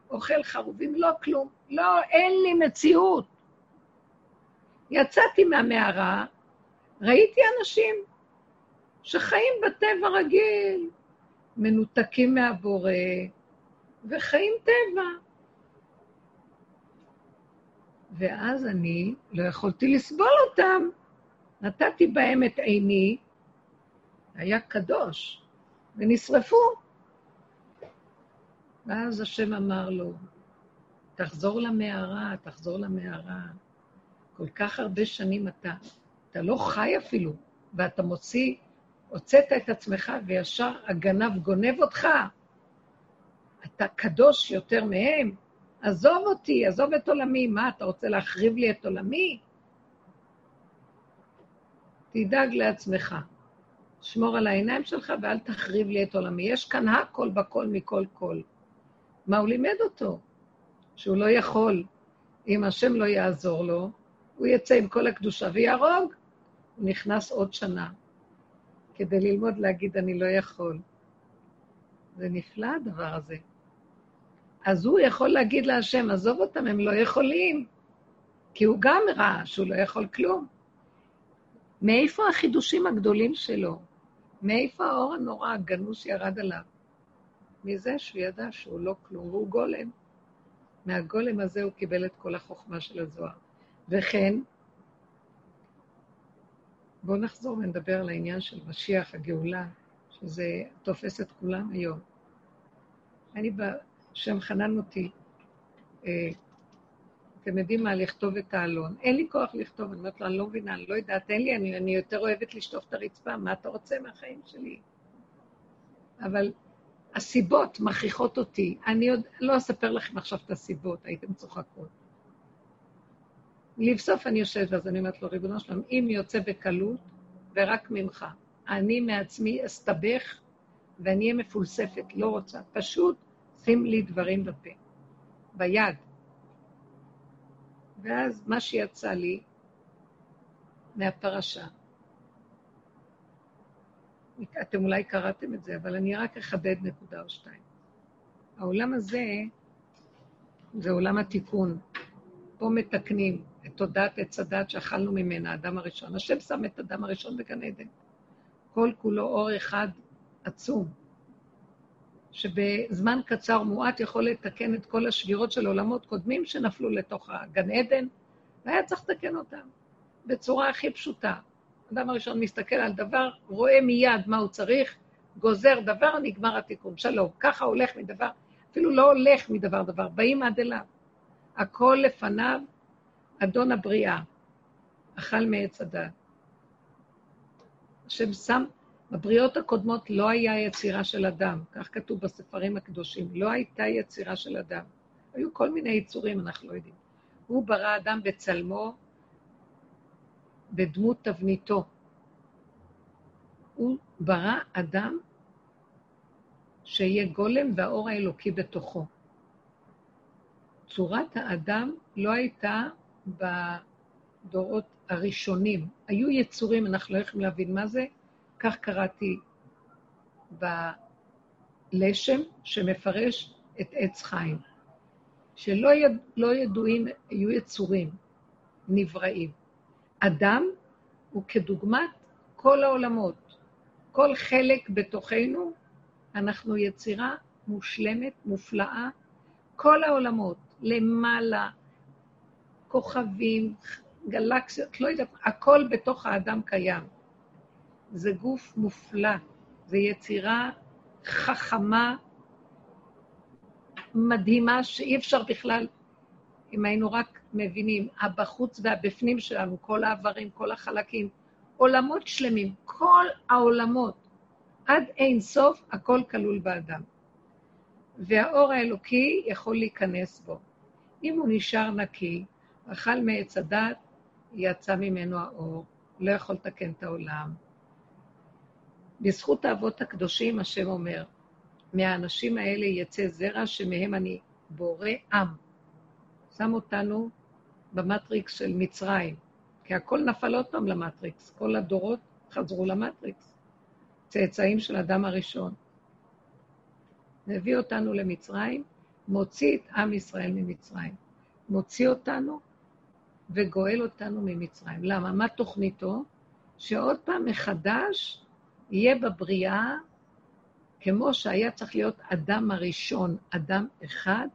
אוכל חרובים, לא כלום. לא, אין לי מציאות. יצאתי מהמערה, ראיתי אנשים שחיים בטבע רגיל, מנותקים מהבורא, וחיים טבע. ואז אני לא יכולתי לסבול אותם. נתתי בהם את עיני, היה קדוש, ונשרפו. ואז השם אמר לו, תחזור למערה, תחזור למערה. כל כך הרבה שנים אתה, אתה לא חי אפילו, ואתה מוציא, הוצאת את עצמך וישר הגנב גונב אותך. אתה קדוש יותר מהם. עזוב אותי, עזוב את עולמי. מה, אתה רוצה להחריב לי את עולמי? תדאג לעצמך. שמור על העיניים שלך ואל תחריב לי את עולמי. יש כאן הכל בכל מכל כל. מה הוא לימד אותו? שהוא לא יכול, אם השם לא יעזור לו, הוא יצא עם כל הקדושה ויהרוג. הוא נכנס עוד שנה כדי ללמוד להגיד, אני לא יכול. זה נפלא הדבר הזה. אז הוא יכול להגיד להשם, עזוב אותם, הם לא יכולים, כי הוא גם ראה שהוא לא יכול כלום. מאיפה החידושים הגדולים שלו? מאיפה האור הנורא הגנוס ירד עליו? מזה שהוא ידע שהוא לא כלום, והוא גולם. מהגולם הזה הוא קיבל את כל החוכמה של הזוהר. וכן, בואו נחזור ונדבר על העניין של משיח, הגאולה, שזה תופס את כולם היום. אני, השם חנן אותי, אה, אתם יודעים מה, לכתוב את העלון. אין לי כוח לכתוב, אני אומרת לו, אני לא מבינה, אני לא יודעת, אין לי, אני, אני יותר אוהבת לשטוף את הרצפה, מה אתה רוצה מהחיים שלי? אבל הסיבות מכריחות אותי. אני עוד לא אספר לכם עכשיו את הסיבות, הייתם צוחקות. לבסוף אני יושבת, ואז אני אומרת לו, ריבונו שלום, אם יוצא בקלות, ורק ממך, אני מעצמי אסתבך ואני אהיה מפולספת, לא רוצה. פשוט שים לי דברים בפה, ביד. ואז מה שיצא לי מהפרשה, אתם אולי קראתם את זה, אבל אני רק אחדד נקודה או שתיים. העולם הזה זה עולם התיקון. פה מתקנים את תודעת עץ הדת שאכלנו ממנה, האדם הראשון. השם שם את האדם הראשון בגן עדן. כל כולו אור אחד עצום, שבזמן קצר מועט יכול לתקן את כל השבירות של עולמות קודמים שנפלו לתוך הגן עדן, והיה צריך לתקן אותם בצורה הכי פשוטה. האדם הראשון מסתכל על דבר, רואה מיד מה הוא צריך, גוזר דבר, נגמר התיקון. שלום. ככה הולך מדבר, אפילו לא הולך מדבר דבר, באים עד אליו. הכל לפניו, אדון הבריאה, אכל מעץ הדת. השם שם, בבריאות הקודמות לא היה יצירה של אדם, כך כתוב בספרים הקדושים, לא הייתה יצירה של אדם. היו כל מיני יצורים, אנחנו לא יודעים. הוא ברא אדם בצלמו, בדמות תבניתו. הוא ברא אדם שיהיה גולם והאור האלוקי בתוכו. צורת האדם לא הייתה בדורות הראשונים. היו יצורים, אנחנו לא יכולים להבין מה זה, כך קראתי בלשם, שמפרש את עץ חיים. שלא יד, לא ידועים, היו יצורים נבראים. אדם הוא כדוגמת כל העולמות. כל חלק בתוכנו, אנחנו יצירה מושלמת, מופלאה. כל העולמות, למעלה, כוכבים, גלקסיות, לא יודעת, הכל בתוך האדם קיים. זה גוף מופלא, זה יצירה חכמה, מדהימה, שאי אפשר בכלל, אם היינו רק מבינים, הבחוץ והבפנים שלנו, כל האיברים, כל החלקים, עולמות שלמים, כל העולמות, עד אין סוף, הכל כלול באדם. והאור האלוקי יכול להיכנס בו. אם הוא נשאר נקי, אכל מעץ הדת, יצא ממנו האור, לא יכול לתקן את העולם. בזכות האבות הקדושים, השם אומר, מהאנשים האלה יצא זרע שמהם אני בורא עם. שם אותנו במטריקס של מצרים, כי הכל נפל עוד פעם למטריקס, כל הדורות חזרו למטריקס, צאצאים של אדם הראשון. מביא אותנו למצרים, מוציא את עם ישראל ממצרים. מוציא אותנו וגואל אותנו ממצרים. למה? מה תוכניתו? שעוד פעם מחדש יהיה בבריאה, כמו שהיה צריך להיות אדם הראשון, אדם אחד,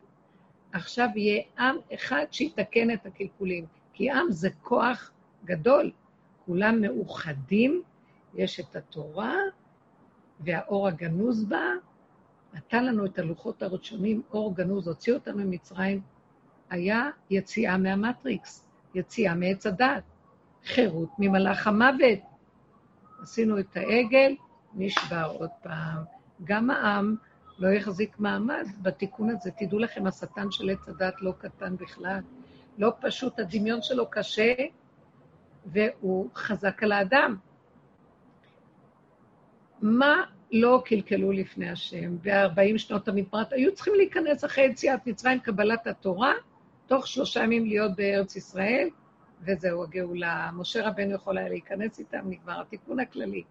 עכשיו יהיה עם אחד שיתקן את הקלקולים. כי עם זה כוח גדול, כולם מאוחדים, יש את התורה והאור הגנוז בה, נתן לנו את הלוחות הראשונים, אור גנוז, הוציא אותנו ממצרים, היה יציאה מהמטריקס, יציאה מעץ הדת, חירות ממלאך המוות. עשינו את העגל, נשבר עוד פעם. גם העם לא יחזיק מעמד בתיקון הזה. תדעו לכם, השטן של עץ הדת לא קטן בכלל. לא פשוט, הדמיון שלו קשה, והוא חזק על האדם. מה לא קלקלו לפני השם, ו-40 שנות המפרט היו צריכים להיכנס אחרי יציאת מצרים, קבלת התורה, תוך שלושה ימים להיות בארץ ישראל, וזהו הגאולה. משה רבנו יכול היה להיכנס איתם, נגמר התיקון הכללי.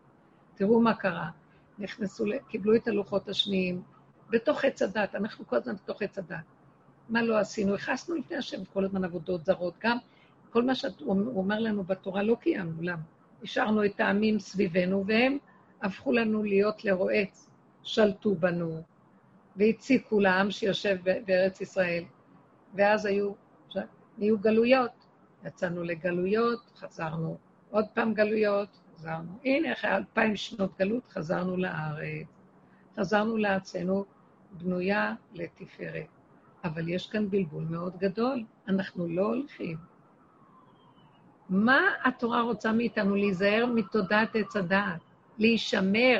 תראו מה קרה. נכנסו, קיבלו את הלוחות השניים, בתוך עץ הדת, אנחנו כל הזמן בתוך עץ הדת. מה לא עשינו? הכנסנו לפני השם כל הזמן עבודות זרות, גם כל מה שהוא אומר לנו בתורה לא קיימנו, למה? השארנו את העמים סביבנו, והם הפכו לנו להיות לרועץ, שלטו בנו, והציקו לעם שיושב בארץ ישראל. ואז היו, נהיו גלויות. יצאנו לגלויות, חזרנו עוד פעם גלויות, חזרנו. הנה, אחרי אלפיים שנות גלות חזרנו לארץ. חזרנו לארצנו בנויה לתפארת. אבל יש כאן בלבול מאוד גדול, אנחנו לא הולכים. מה התורה רוצה מאיתנו? להיזהר מתודעת עץ הדעת, להישמר.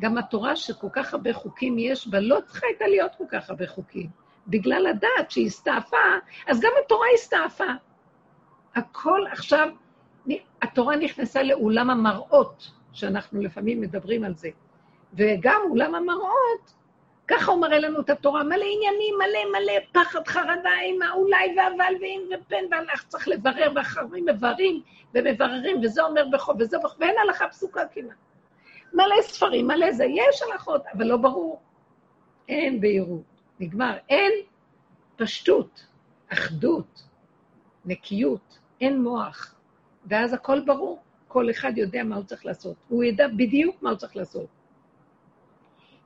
גם התורה שכל כך הרבה חוקים יש בה, לא צריכה הייתה להיות כל כך הרבה חוקים. בגלל הדעת שהיא הסתעפה, אז גם התורה הסתעפה. הכל עכשיו, התורה נכנסה לאולם המראות, שאנחנו לפעמים מדברים על זה. וגם אולם המראות, ככה הוא מראה לנו את התורה, מלא עניינים, מלא מלא פחד, חרדה, עם האולי והאבל ואם ופן ואנחנו צריך לברר, ואחרים מבררים ומבררים, וזה אומר בחוב וזה בחוב, ואין הלכה פסוקה כמעט. מלא ספרים, מלא זה, יש הלכות, אבל לא ברור. אין בהירות, נגמר. אין פשטות, אחדות, נקיות, אין מוח. ואז הכל ברור, כל אחד יודע מה הוא צריך לעשות. הוא ידע בדיוק מה הוא צריך לעשות.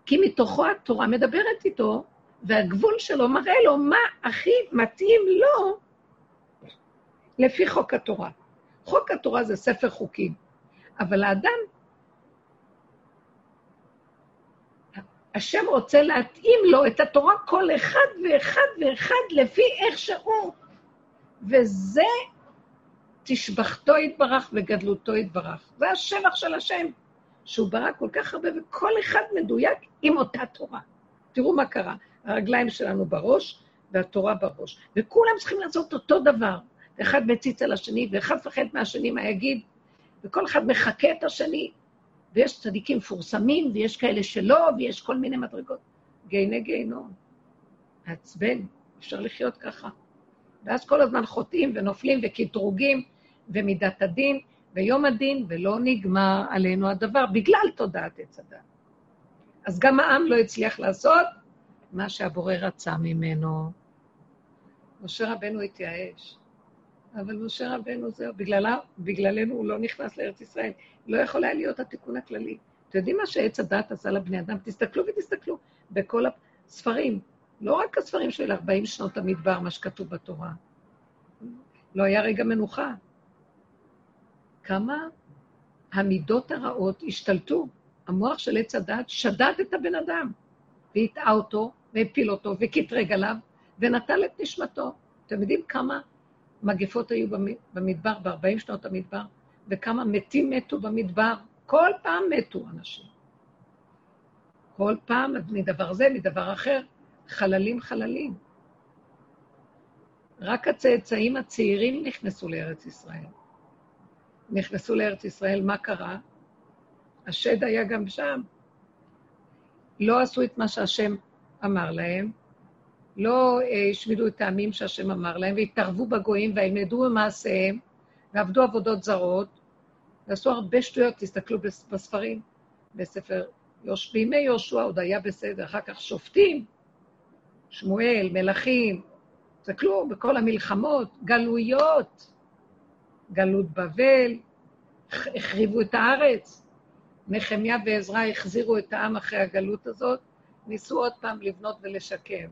כי מתוכו התורה מדברת איתו, והגבול שלו מראה לו מה הכי מתאים לו לפי חוק התורה. חוק התורה זה ספר חוקים, אבל האדם, השם רוצה להתאים לו את התורה כל אחד ואחד ואחד לפי איך שהוא, וזה תשבחתו יתברך וגדלותו יתברך. זה השבח של השם. שהוא ברא כל כך הרבה, וכל אחד מדויק עם אותה תורה. תראו מה קרה, הרגליים שלנו בראש והתורה בראש, וכולם צריכים לעשות אותו דבר. אחד מציץ על השני, ואחד מפחד מהשני מה יגיד, וכל אחד מחקה את השני, ויש צדיקים מפורסמים, ויש כאלה שלא, ויש כל מיני מדרגות. גיהני גיהנום. מעצבן, אפשר לחיות ככה. ואז כל הזמן חוטאים ונופלים וקטרוגים, ומידת הדין, ויום הדין, ולא נגמר עלינו הדבר, בגלל תודעת עץ הדת. אז גם העם לא הצליח לעשות מה שהבורא רצה ממנו. משה רבנו התייאש, אבל משה רבנו זהו, בגללה, בגללנו הוא לא נכנס לארץ ישראל. לא יכול היה להיות התיקון הכללי. אתם יודעים מה שעץ הדת עשה לבני אדם? תסתכלו ותסתכלו בכל הספרים, לא רק הספרים של 40 שנות המדבר, מה שכתוב בתורה. לא היה רגע מנוחה. כמה המידות הרעות השתלטו. המוח של עץ הדת שדד את הבן אדם, והטעה אותו, והפיל אותו, וקטרג עליו, ונטל את נשמתו. אתם יודעים כמה מגפות היו במדבר, ב-40 שנות המדבר, וכמה מתים מתו במדבר? כל פעם מתו אנשים. כל פעם מדבר זה, מדבר אחר, חללים חללים. רק הצאצאים הצעירים נכנסו לארץ ישראל. נכנסו לארץ ישראל, מה קרה? השד היה גם שם. לא עשו את מה שהשם אמר להם, לא אה, השמידו את העמים שהשם אמר להם, והתערבו בגויים וילמדו במעשיהם, ועבדו עבודות זרות, ועשו הרבה שטויות, תסתכלו בספרים, בספר יוש... בימי יהושע עוד היה בסדר, אחר כך שופטים, שמואל, מלכים, תסתכלו בכל המלחמות, גלויות, גלות בבל, החריבו את הארץ. נחמיה ועזרא החזירו את העם אחרי הגלות הזאת, ניסו עוד פעם לבנות ולשקם.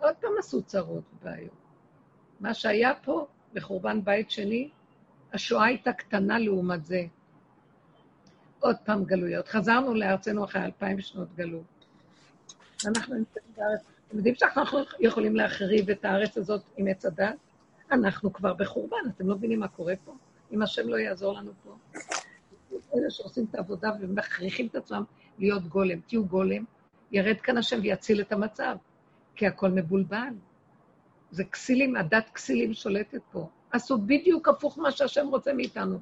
עוד פעם עשו צרות ובעיות. מה שהיה פה, בחורבן בית שני, השואה הייתה קטנה לעומת זה. עוד פעם גלויות. חזרנו לארצנו אחרי אלפיים שנות גלות. אנחנו נמצאים בארץ. אתם יודעים שאנחנו יכולים להחריב את הארץ הזאת עם עץ הדת? אנחנו כבר בחורבן, אתם לא מבינים מה קורה פה? אם השם לא יעזור לנו פה. אלה שעושים את העבודה ומכריחים את עצמם להיות גולם. תהיו גולם, ירד כאן השם ויציל את המצב, כי הכל מבולבל. זה כסילים, הדת כסילים שולטת פה. עשו בדיוק הפוך מה שהשם רוצה מאיתנו.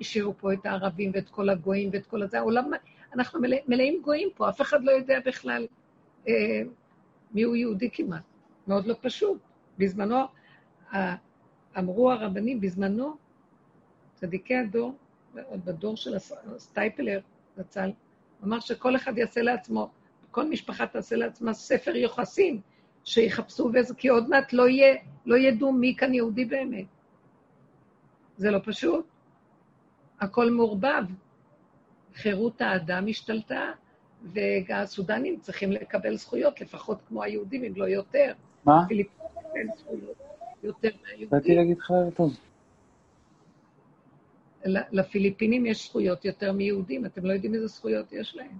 השאירו פה את הערבים ואת כל הגויים ואת כל הזה. העולם, אנחנו מלא, מלאים גויים פה, אף אחד לא יודע בכלל אה, מי הוא יהודי כמעט. מאוד לא פשוט. בזמנו, אמרו הרבנים, בזמנו, צדיקי הדור, עוד בדור של הסטייפלר, זצ"ל, אמר שכל אחד יעשה לעצמו, כל משפחה תעשה לעצמה ספר יוחסין, שיחפשו וזה, כי עוד מעט לא, יהיה, לא ידעו מי כאן יהודי באמת. זה לא פשוט. הכל מעורבב. חירות האדם השתלטה, והסודנים צריכים לקבל זכויות, לפחות כמו היהודים, אם לא יותר. מה? יותר מהיהודים. באתי להגיד לך טוב. לפיליפינים יש זכויות יותר מיהודים, אתם לא יודעים איזה זכויות יש להם.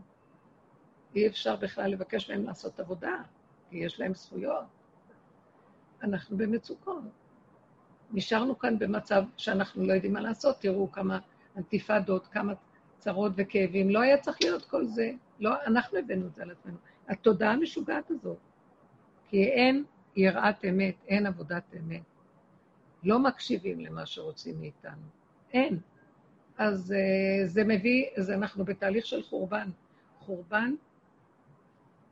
אי אפשר בכלל לבקש מהם לעשות עבודה, כי יש להם זכויות. אנחנו במצוקות. נשארנו כאן במצב שאנחנו לא יודעים מה לעשות, תראו כמה אנטיפדות, כמה צרות וכאבים. לא היה צריך להיות כל זה. לא, אנחנו הבאנו את זה על עצמנו. התודעה המשוגעת הזאת. כי אין יראת אמת, אין עבודת אמת. לא מקשיבים למה שרוצים מאיתנו. אין. אז uh, זה מביא, אז אנחנו בתהליך של חורבן. חורבן,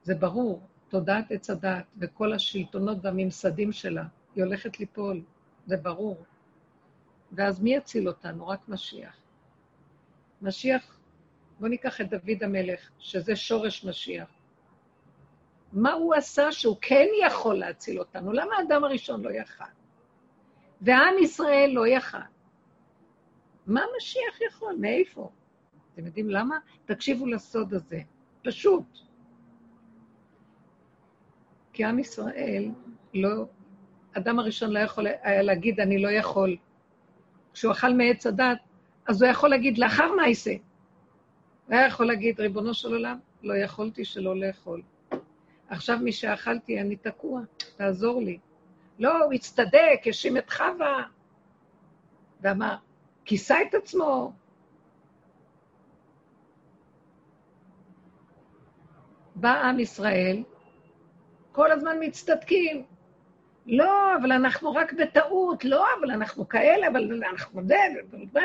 זה ברור, תודעת עץ הדת וכל השלטונות והממסדים שלה, היא הולכת ליפול, זה ברור. ואז מי יציל אותנו? רק משיח. משיח, בואו ניקח את דוד המלך, שזה שורש משיח. מה הוא עשה שהוא כן יכול להציל אותנו? למה האדם הראשון לא יכל? ועם ישראל לא יכל. מה משיח יכול? מאיפה? אתם יודעים למה? תקשיבו לסוד הזה. פשוט. כי עם ישראל לא... אדם הראשון לא יכול היה להגיד, אני לא יכול. כשהוא אכל מעץ הדת, אז הוא יכול להגיד, לאחר מה יעשה? הוא היה יכול להגיד, ריבונו של עולם, לא יכולתי שלא לאכול. עכשיו משאכלתי אני תקוע, תעזור לי. לא, הוא הצטדק, האשים את חווה, ואמר, כיסה את עצמו. בא עם ישראל, כל הזמן מצטדקים. לא, אבל אנחנו רק בטעות, לא, אבל אנחנו כאלה, אבל אנחנו זה,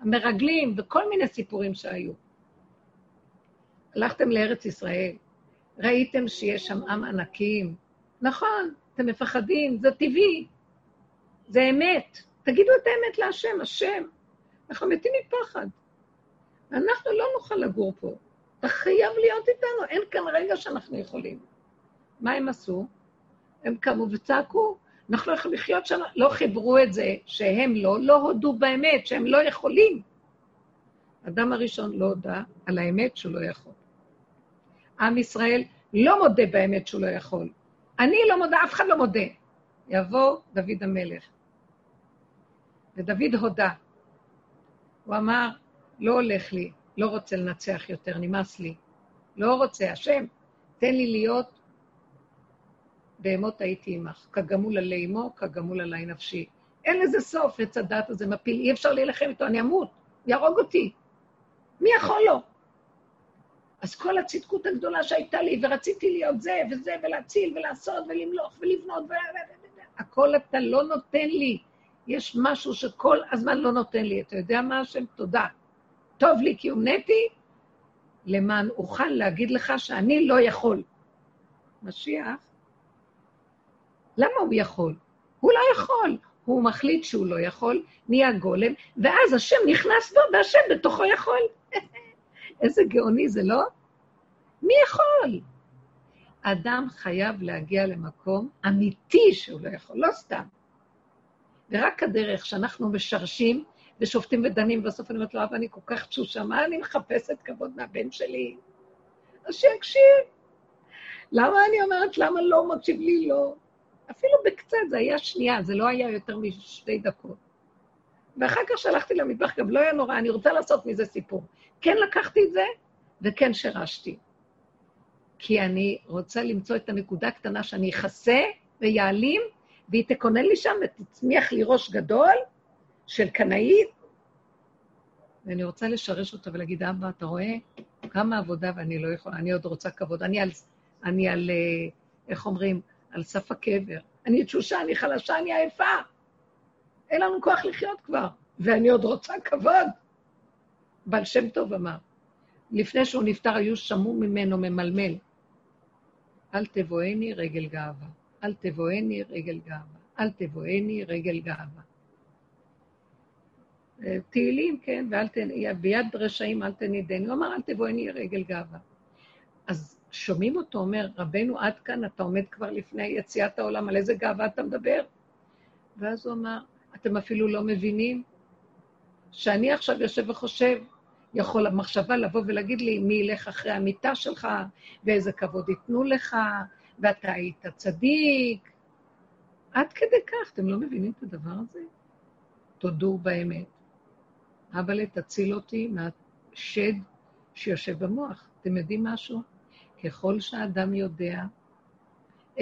המרגלים, וכל מיני סיפורים שהיו. הלכתם לארץ ישראל, ראיתם שיש שם עם ענקים. נכון, אתם מפחדים, זה טבעי, זה אמת. תגידו את האמת להשם, השם, אנחנו מתים מפחד. אנחנו לא נוכל לגור פה. אתה חייב להיות איתנו, אין כאן רגע שאנחנו יכולים. מה הם עשו? הם קמו וצעקו, אנחנו לא יכולים לחיות שם, לא חיברו את זה שהם לא, לא הודו באמת, שהם לא יכולים. אדם הראשון לא הודה על האמת שהוא לא יכול. עם ישראל לא מודה באמת שהוא לא יכול. אני לא מודה, אף אחד לא מודה. יבוא דוד המלך. ודוד הודה. הוא אמר, לא הולך לי, לא רוצה לנצח יותר, נמאס לי. לא רוצה, השם, תן לי להיות בהמות הייתי עמך, כגמול עלי אמו, כגמול עלי נפשי. אין לזה סוף, עץ הדת הזה מפיל, אי אפשר להילחם איתו, אני אמות, יהרוג אותי. מי יכול לו? אז כל הצדקות הגדולה שהייתה לי, ורציתי להיות זה וזה, ולהציל, ולעשות, ולמלוך, ולבנות. הכל אתה לא נותן לי. יש משהו שכל הזמן לא נותן לי. אתה יודע מה, השם? תודה. טוב לי כי הומניתי, למען אוכל להגיד לך שאני לא יכול. משיח, למה הוא יכול? הוא לא יכול. הוא מחליט שהוא לא יכול, נהיה גולם, ואז השם נכנס בו, והשם בתוכו יכול. איזה גאוני זה, לא? מי יכול? אדם חייב להגיע למקום אמיתי שהוא לא יכול, לא סתם. ורק הדרך שאנחנו משרשים ושופטים ודנים, ובסוף אני אומרת לו, אבא, אני כל כך תשושה, מה אני מחפשת כבוד מהבן שלי? אז שיקשיב. למה אני אומרת, למה לא מקשיב לי? לא. אפילו בקצת, זה היה שנייה, זה לא היה יותר משתי דקות. ואחר כך שלחתי למטבח, גם לא היה נורא, אני רוצה לעשות מזה סיפור. כן לקחתי את זה, וכן שירשתי. כי אני רוצה למצוא את הנקודה הקטנה שאני אכסה ויעלים, והיא תכונן לי שם ותצמיח לי ראש גדול של קנאית, ואני רוצה לשרש אותו ולהגיד, אבא, אתה רואה? כמה עבודה ואני לא יכולה, אני עוד רוצה כבוד. אני על, אני על אה, איך אומרים? על סף הקבר. אני תשושה, אני חלשה, אני עייפה. אין לנו כוח לחיות כבר, ואני עוד רוצה כבוד. בעל שם טוב אמר, לפני שהוא נפטר היו שמעו ממנו ממלמל. אל תבואני רגל גאווה, אל תבואני רגל גאווה, אל תבואני רגל גאווה. אה, תהילים, כן, ואל ת... ביד רשעים אל תנידני. הוא אמר, אל תבואני רגל גאווה. אז שומעים אותו אומר, רבנו, עד כאן אתה עומד כבר לפני יציאת העולם, על איזה גאווה אתה מדבר? ואז הוא אמר, אתם אפילו לא מבינים שאני עכשיו יושב וחושב, יכול המחשבה לבוא ולהגיד לי מי ילך אחרי המיטה שלך, ואיזה כבוד ייתנו לך, ואתה היית צדיק. עד כדי כך, אתם לא מבינים את הדבר הזה? תודו באמת. אבל תציל אותי מהשד שיושב במוח. אתם יודעים משהו? ככל שאדם יודע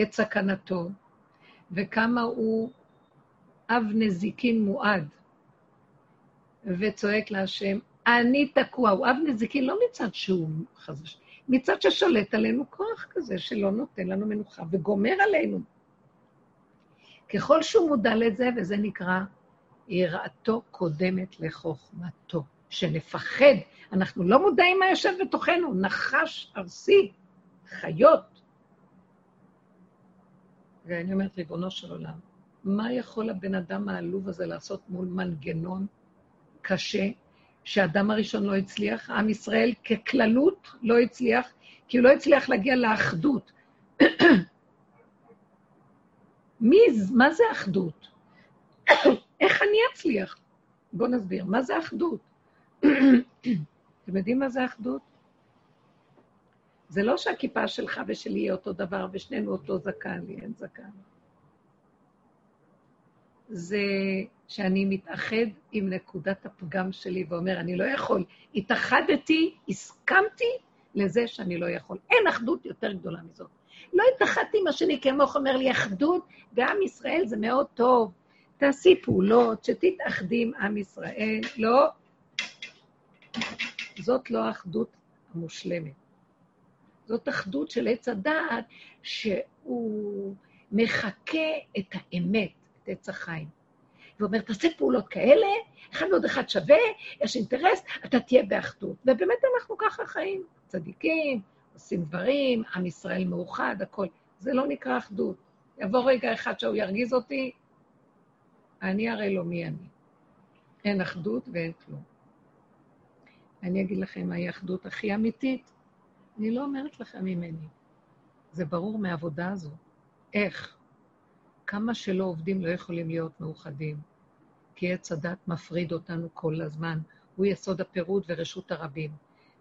את סכנתו, וכמה הוא אב נזיקין מועד, וצועק להשם, אני תקוע. הוא אב נזיקין לא מצד שהוא חזש, מצד ששולט עלינו כוח כזה שלא נותן לנו מנוחה וגומר עלינו. ככל שהוא מודע לזה, וזה נקרא יראתו קודמת לחוכמתו, שנפחד. אנחנו לא מודעים מה יושב בתוכנו, נחש ארסי, חיות. ואני אומרת, ריבונו של עולם, מה יכול הבן אדם העלוב הזה לעשות מול מנגנון קשה, שהאדם הראשון לא הצליח, עם ישראל ככללות לא הצליח, כי הוא לא הצליח להגיע לאחדות. מי, מה זה אחדות? איך אני אצליח? בואו נסביר, מה זה אחדות? אתם יודעים מה זה אחדות? זה לא שהכיפה שלך ושלי יהיה אותו דבר ושנינו אותו זקן, לי אין זקן. זה שאני מתאחד עם נקודת הפגם שלי ואומר, אני לא יכול. התאחדתי, הסכמתי לזה שאני לא יכול. אין אחדות יותר גדולה מזאת. לא התאחדתי עם השני, כמוך אומר לי, אחדות בעם ישראל זה מאוד טוב. תעשי פעולות, שתתאחדי עם עם ישראל. לא, זאת לא האחדות המושלמת. זאת אחדות של עץ הדעת, שהוא מחקה את האמת, את עץ החיים. ואומר, תעשה פעולות כאלה, אחד ועוד אחד שווה, יש אינטרס, אתה תהיה באחדות. ובאמת אנחנו ככה חיים, צדיקים, עושים דברים, עם ישראל מאוחד, הכול. זה לא נקרא אחדות. יבוא רגע אחד שהוא ירגיז אותי, אני הרי לא מי אני. אין אחדות ואין כלום. אני אגיד לכם מהי האחדות הכי אמיתית. אני לא אומרת לכם ממני. זה ברור מהעבודה הזו. איך? כמה שלא עובדים לא יכולים להיות מאוחדים. כי עץ הדת מפריד אותנו כל הזמן. הוא יסוד הפירוד ורשות הרבים.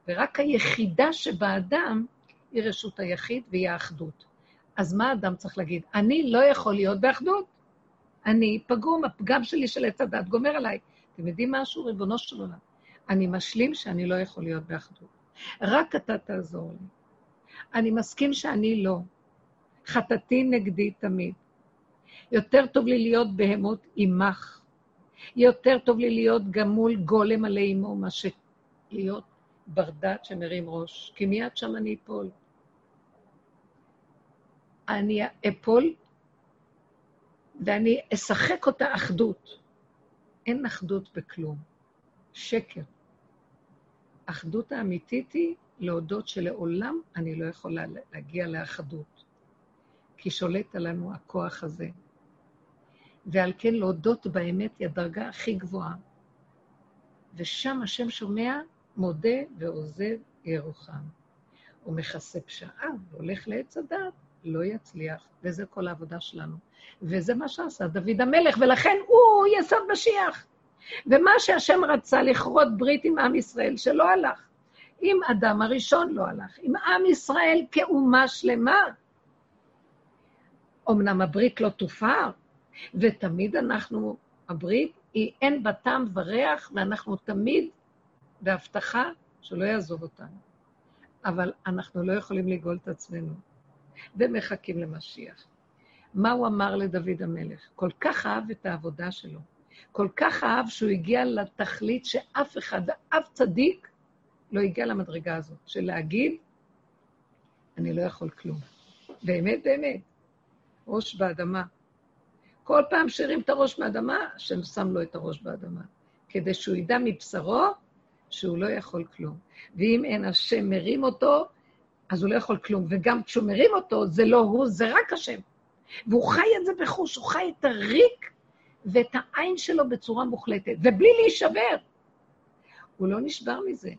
ורק היחידה שבאדם היא רשות היחיד והיא האחדות. אז מה אדם צריך להגיד? אני לא יכול להיות באחדות. אני פגום, הפגם שלי של עץ הדת גומר עליי. אתם יודעים משהו? ריבונו של עולם. אני משלים שאני לא יכול להיות באחדות. רק אתה תעזור לי. אני מסכים שאני לא. חטאתי נגדי תמיד. יותר טוב לי להיות בהמות עמך. יותר טוב לי להיות גם מול גולם עלי אמו, מאשר להיות ברדעת שמרים ראש, כי מיד שם אני אפול. אני אפול ואני אשחק אותה אחדות. אין אחדות בכלום. שקר. האחדות האמיתית היא להודות שלעולם אני לא יכולה להגיע לאחדות, כי שולט עלינו הכוח הזה. ועל כן להודות באמת היא הדרגה הכי גבוהה. ושם השם שומע, מודה ועוזב ירוחם. הוא מכסה פשעיו והולך לעץ הדת, לא יצליח, וזה כל העבודה שלנו. וזה מה שעשה דוד המלך, ולכן הוא יסוד משיח. ומה שהשם רצה לכרות ברית עם עם ישראל, שלא הלך. עם אדם הראשון לא הלך, עם עם ישראל כאומה שלמה. אמנם הברית לא תופר, ותמיד אנחנו, הברית היא אין בה טעם וריח, ואנחנו תמיד בהבטחה שלא יעזוב אותנו. אבל אנחנו לא יכולים לגאול את עצמנו, ומחכים למשיח. מה הוא אמר לדוד המלך? כל כך אהב את העבודה שלו, כל כך אהב שהוא הגיע לתכלית שאף אחד, אף צדיק, לא הגיע למדרגה הזאת, של להגיד, אני לא יכול כלום. באמת, באמת, ראש באדמה. כל פעם שהרים את הראש מהאדמה, השם שם לו את הראש באדמה, כדי שהוא ידע מבשרו שהוא לא יכול כלום. ואם אין השם מרים אותו, אז הוא לא יכול כלום. וגם כשהוא מרים אותו, זה לא הוא, זה רק השם. והוא חי את זה בחוש, הוא חי את הריק ואת העין שלו בצורה מוחלטת, ובלי להישבר. הוא לא נשבר מזה.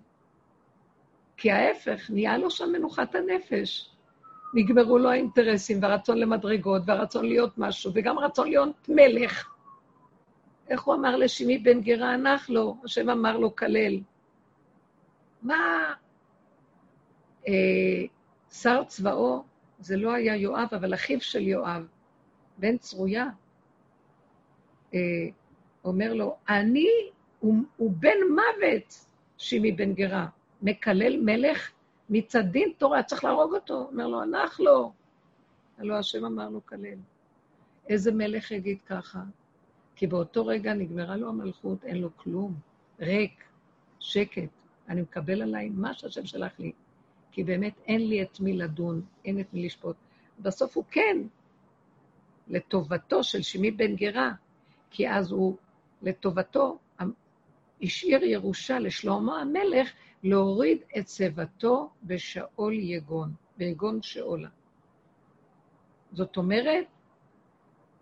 כי ההפך, נהיה לו שם מנוחת הנפש. נגמרו לו האינטרסים והרצון למדרגות והרצון להיות משהו, וגם רצון להיות מלך. איך הוא אמר לשימי בן גרה הנח לו? השם אמר לו, כלל. מה... אה, שר צבאו, זה לא היה יואב, אבל אחיו של יואב, בן צרויה, אה, אומר לו, אני, הוא, הוא בן מוות, שימי בן גרה, מקלל מלך מצד דין תורה, צריך להרוג אותו. אומר לו, הנח לו. הלוא השם אמר לו, כלל. איזה מלך יגיד ככה? כי באותו רגע נגמרה לו המלכות, אין לו כלום, ריק, שקט. אני מקבל עליי מה שהשם שלח לי, כי באמת אין לי את מי לדון, אין את מי לשפוט. בסוף הוא כן, לטובתו של שמי בן גרה, כי אז הוא, לטובתו, השאיר ירושה לשלמה המלך להוריד את שיבתו בשאול יגון, ביגון שאולה. זאת אומרת,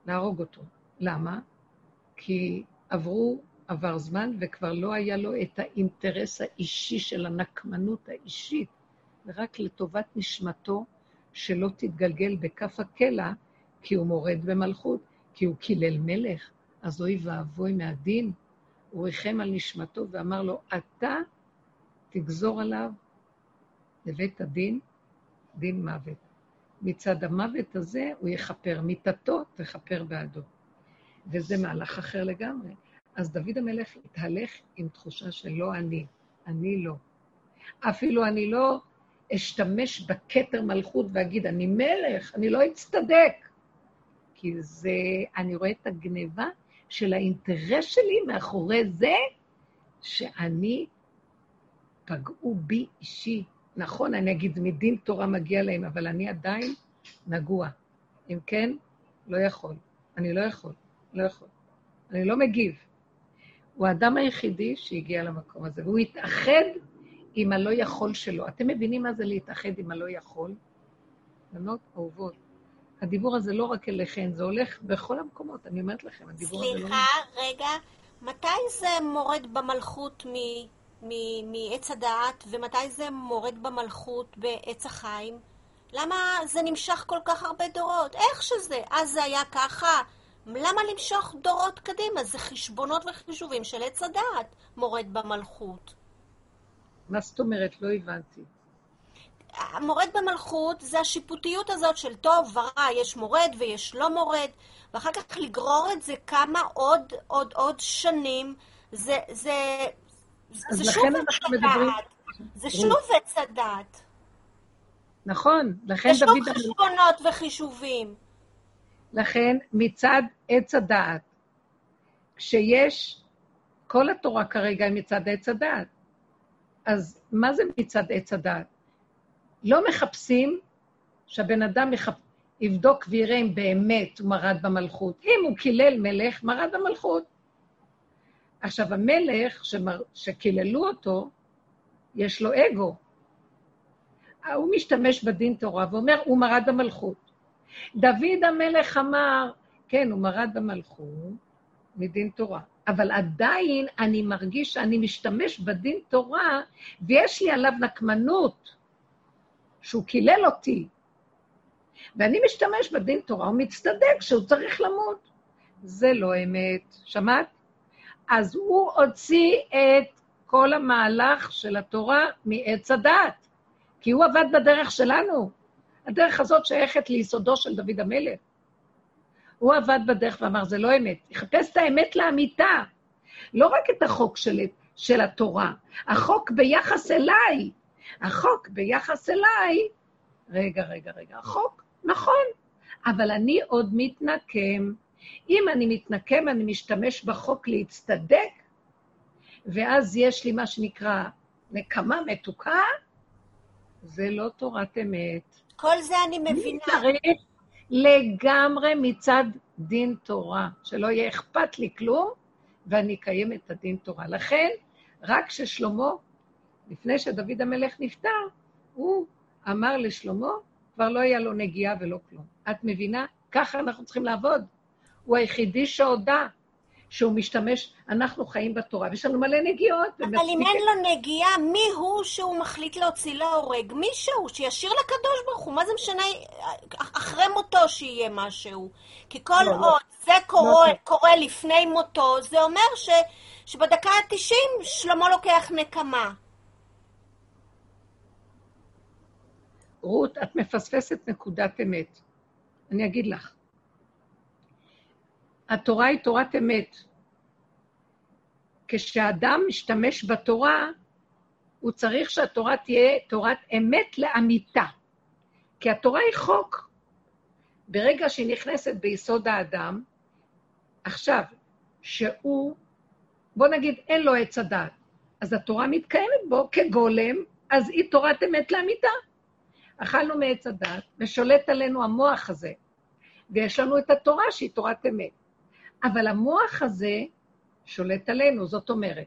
להרוג אותו. למה? כי עברו עבר זמן וכבר לא היה לו את האינטרס האישי של הנקמנות האישית, ורק לטובת נשמתו שלא תתגלגל בכף הקלע, כי הוא מורד במלכות, כי הוא קילל מלך, אז אוי ואבוי מהדין. הוא ריחם על נשמתו ואמר לו, אתה תגזור עליו לבית הדין דין מוות. מצד המוות הזה הוא יכפר, מיתתו תכפר בעדו. וזה מהלך אחר לגמרי. אז דוד המלך התהלך עם תחושה של לא אני, אני לא. אפילו אני לא אשתמש בכתר מלכות ואגיד, אני מלך, אני לא אצטדק. כי זה, אני רואה את הגניבה של האינטרס שלי מאחורי זה שאני, פגעו בי אישי. נכון, אני אגיד, מדין תורה מגיע להם, אבל אני עדיין נגוע. אם כן, לא יכול. אני לא יכול, לא יכול. אני לא מגיב. הוא האדם היחידי שהגיע למקום הזה, והוא התאחד עם הלא יכול שלו. אתם מבינים מה זה להתאחד עם הלא יכול? בנות אהובות. הדיבור הזה לא רק אליכן, זה הולך בכל המקומות, אני אומרת לכם, הדיבור הזה לא... סליחה, רגע, מתי זה מורד במלכות מ- מעץ הדעת, ומתי זה מורד במלכות בעץ החיים? למה זה נמשך כל כך הרבה דורות? איך שזה? אז זה היה ככה. למה למשוך דורות קדימה? זה חשבונות וחישובים של עץ הדעת מורד במלכות. מה זאת אומרת? לא הבנתי. המורד במלכות זה השיפוטיות הזאת של טוב ורע, יש מורד ויש לא מורד, ואחר כך לגרור את זה כמה עוד, עוד, עוד שנים, זה, זה, זה שוב עץ הדעת. זה שוב עץ הדעת. נכון, לכן זה שוב דוד. חשבונות וחישובים. לכן מצד עץ הדעת, כשיש, כל התורה כרגע היא מצד עץ הדעת. אז מה זה מצד עץ הדעת? לא מחפשים שהבן אדם יחפ... יבדוק ויראה אם באמת הוא מרד במלכות. אם הוא קילל מלך, מרד במלכות. עכשיו, המלך שמר... שקיללו אותו, יש לו אגו. הוא משתמש בדין תורה ואומר, הוא מרד במלכות. דוד המלך אמר, כן, הוא מרד במלכות מדין תורה, אבל עדיין אני מרגיש שאני משתמש בדין תורה, ויש לי עליו נקמנות, שהוא קילל אותי, ואני משתמש בדין תורה, הוא מצטדק שהוא צריך למות. זה לא אמת, שמעת? אז הוא הוציא את כל המהלך של התורה מעץ הדת, כי הוא עבד בדרך שלנו. הדרך הזאת שייכת ליסודו של דוד המלך. הוא עבד בדרך ואמר, זה לא אמת. יחפש את האמת לאמיתה. לא רק את החוק של, של התורה, החוק ביחס אליי. החוק ביחס אליי, רגע, רגע, רגע, החוק, נכון, אבל אני עוד מתנקם. אם אני מתנקם, אני משתמש בחוק להצטדק, ואז יש לי מה שנקרא נקמה מתוקה, זה לא תורת אמת. כל זה אני מבינה. צריך לגמרי מצד דין תורה, שלא יהיה אכפת לי כלום, ואני אקיים את הדין תורה. לכן, רק כששלמה, לפני שדוד המלך נפטר, הוא אמר לשלמה, כבר לא היה לו נגיעה ולא כלום. את מבינה? ככה אנחנו צריכים לעבוד. הוא היחידי שהודה שהוא משתמש, אנחנו חיים בתורה, ויש לנו מלא נגיעות. אבל אם ומספיק- אין לו נגיעה, מי הוא שהוא מחליט להוציא להורג? מישהו, שישאיר לקדוש ברוך הוא. מה זה משנה אח- אחרי מותו שיהיה משהו? כי כל לא, לא. עוד זה קורה, לא. קורה לפני מותו, זה אומר ש, שבדקה ה-90 שלמה לוקח נקמה. רות, את מפספסת נקודת אמת. אני אגיד לך. התורה היא תורת אמת. כשאדם משתמש בתורה, הוא צריך שהתורה תהיה תורת אמת לאמיתה. כי התורה היא חוק. ברגע שהיא נכנסת ביסוד האדם, עכשיו, שהוא, בוא נגיד, אין לו עץ הדת, אז התורה מתקיימת בו כגולם, אז היא תורת אמת לאמיתה. אכלנו מעץ הדת, ושולט עלינו המוח הזה, ויש לנו את התורה שהיא תורת אמת. אבל המוח הזה שולט עלינו, זאת אומרת,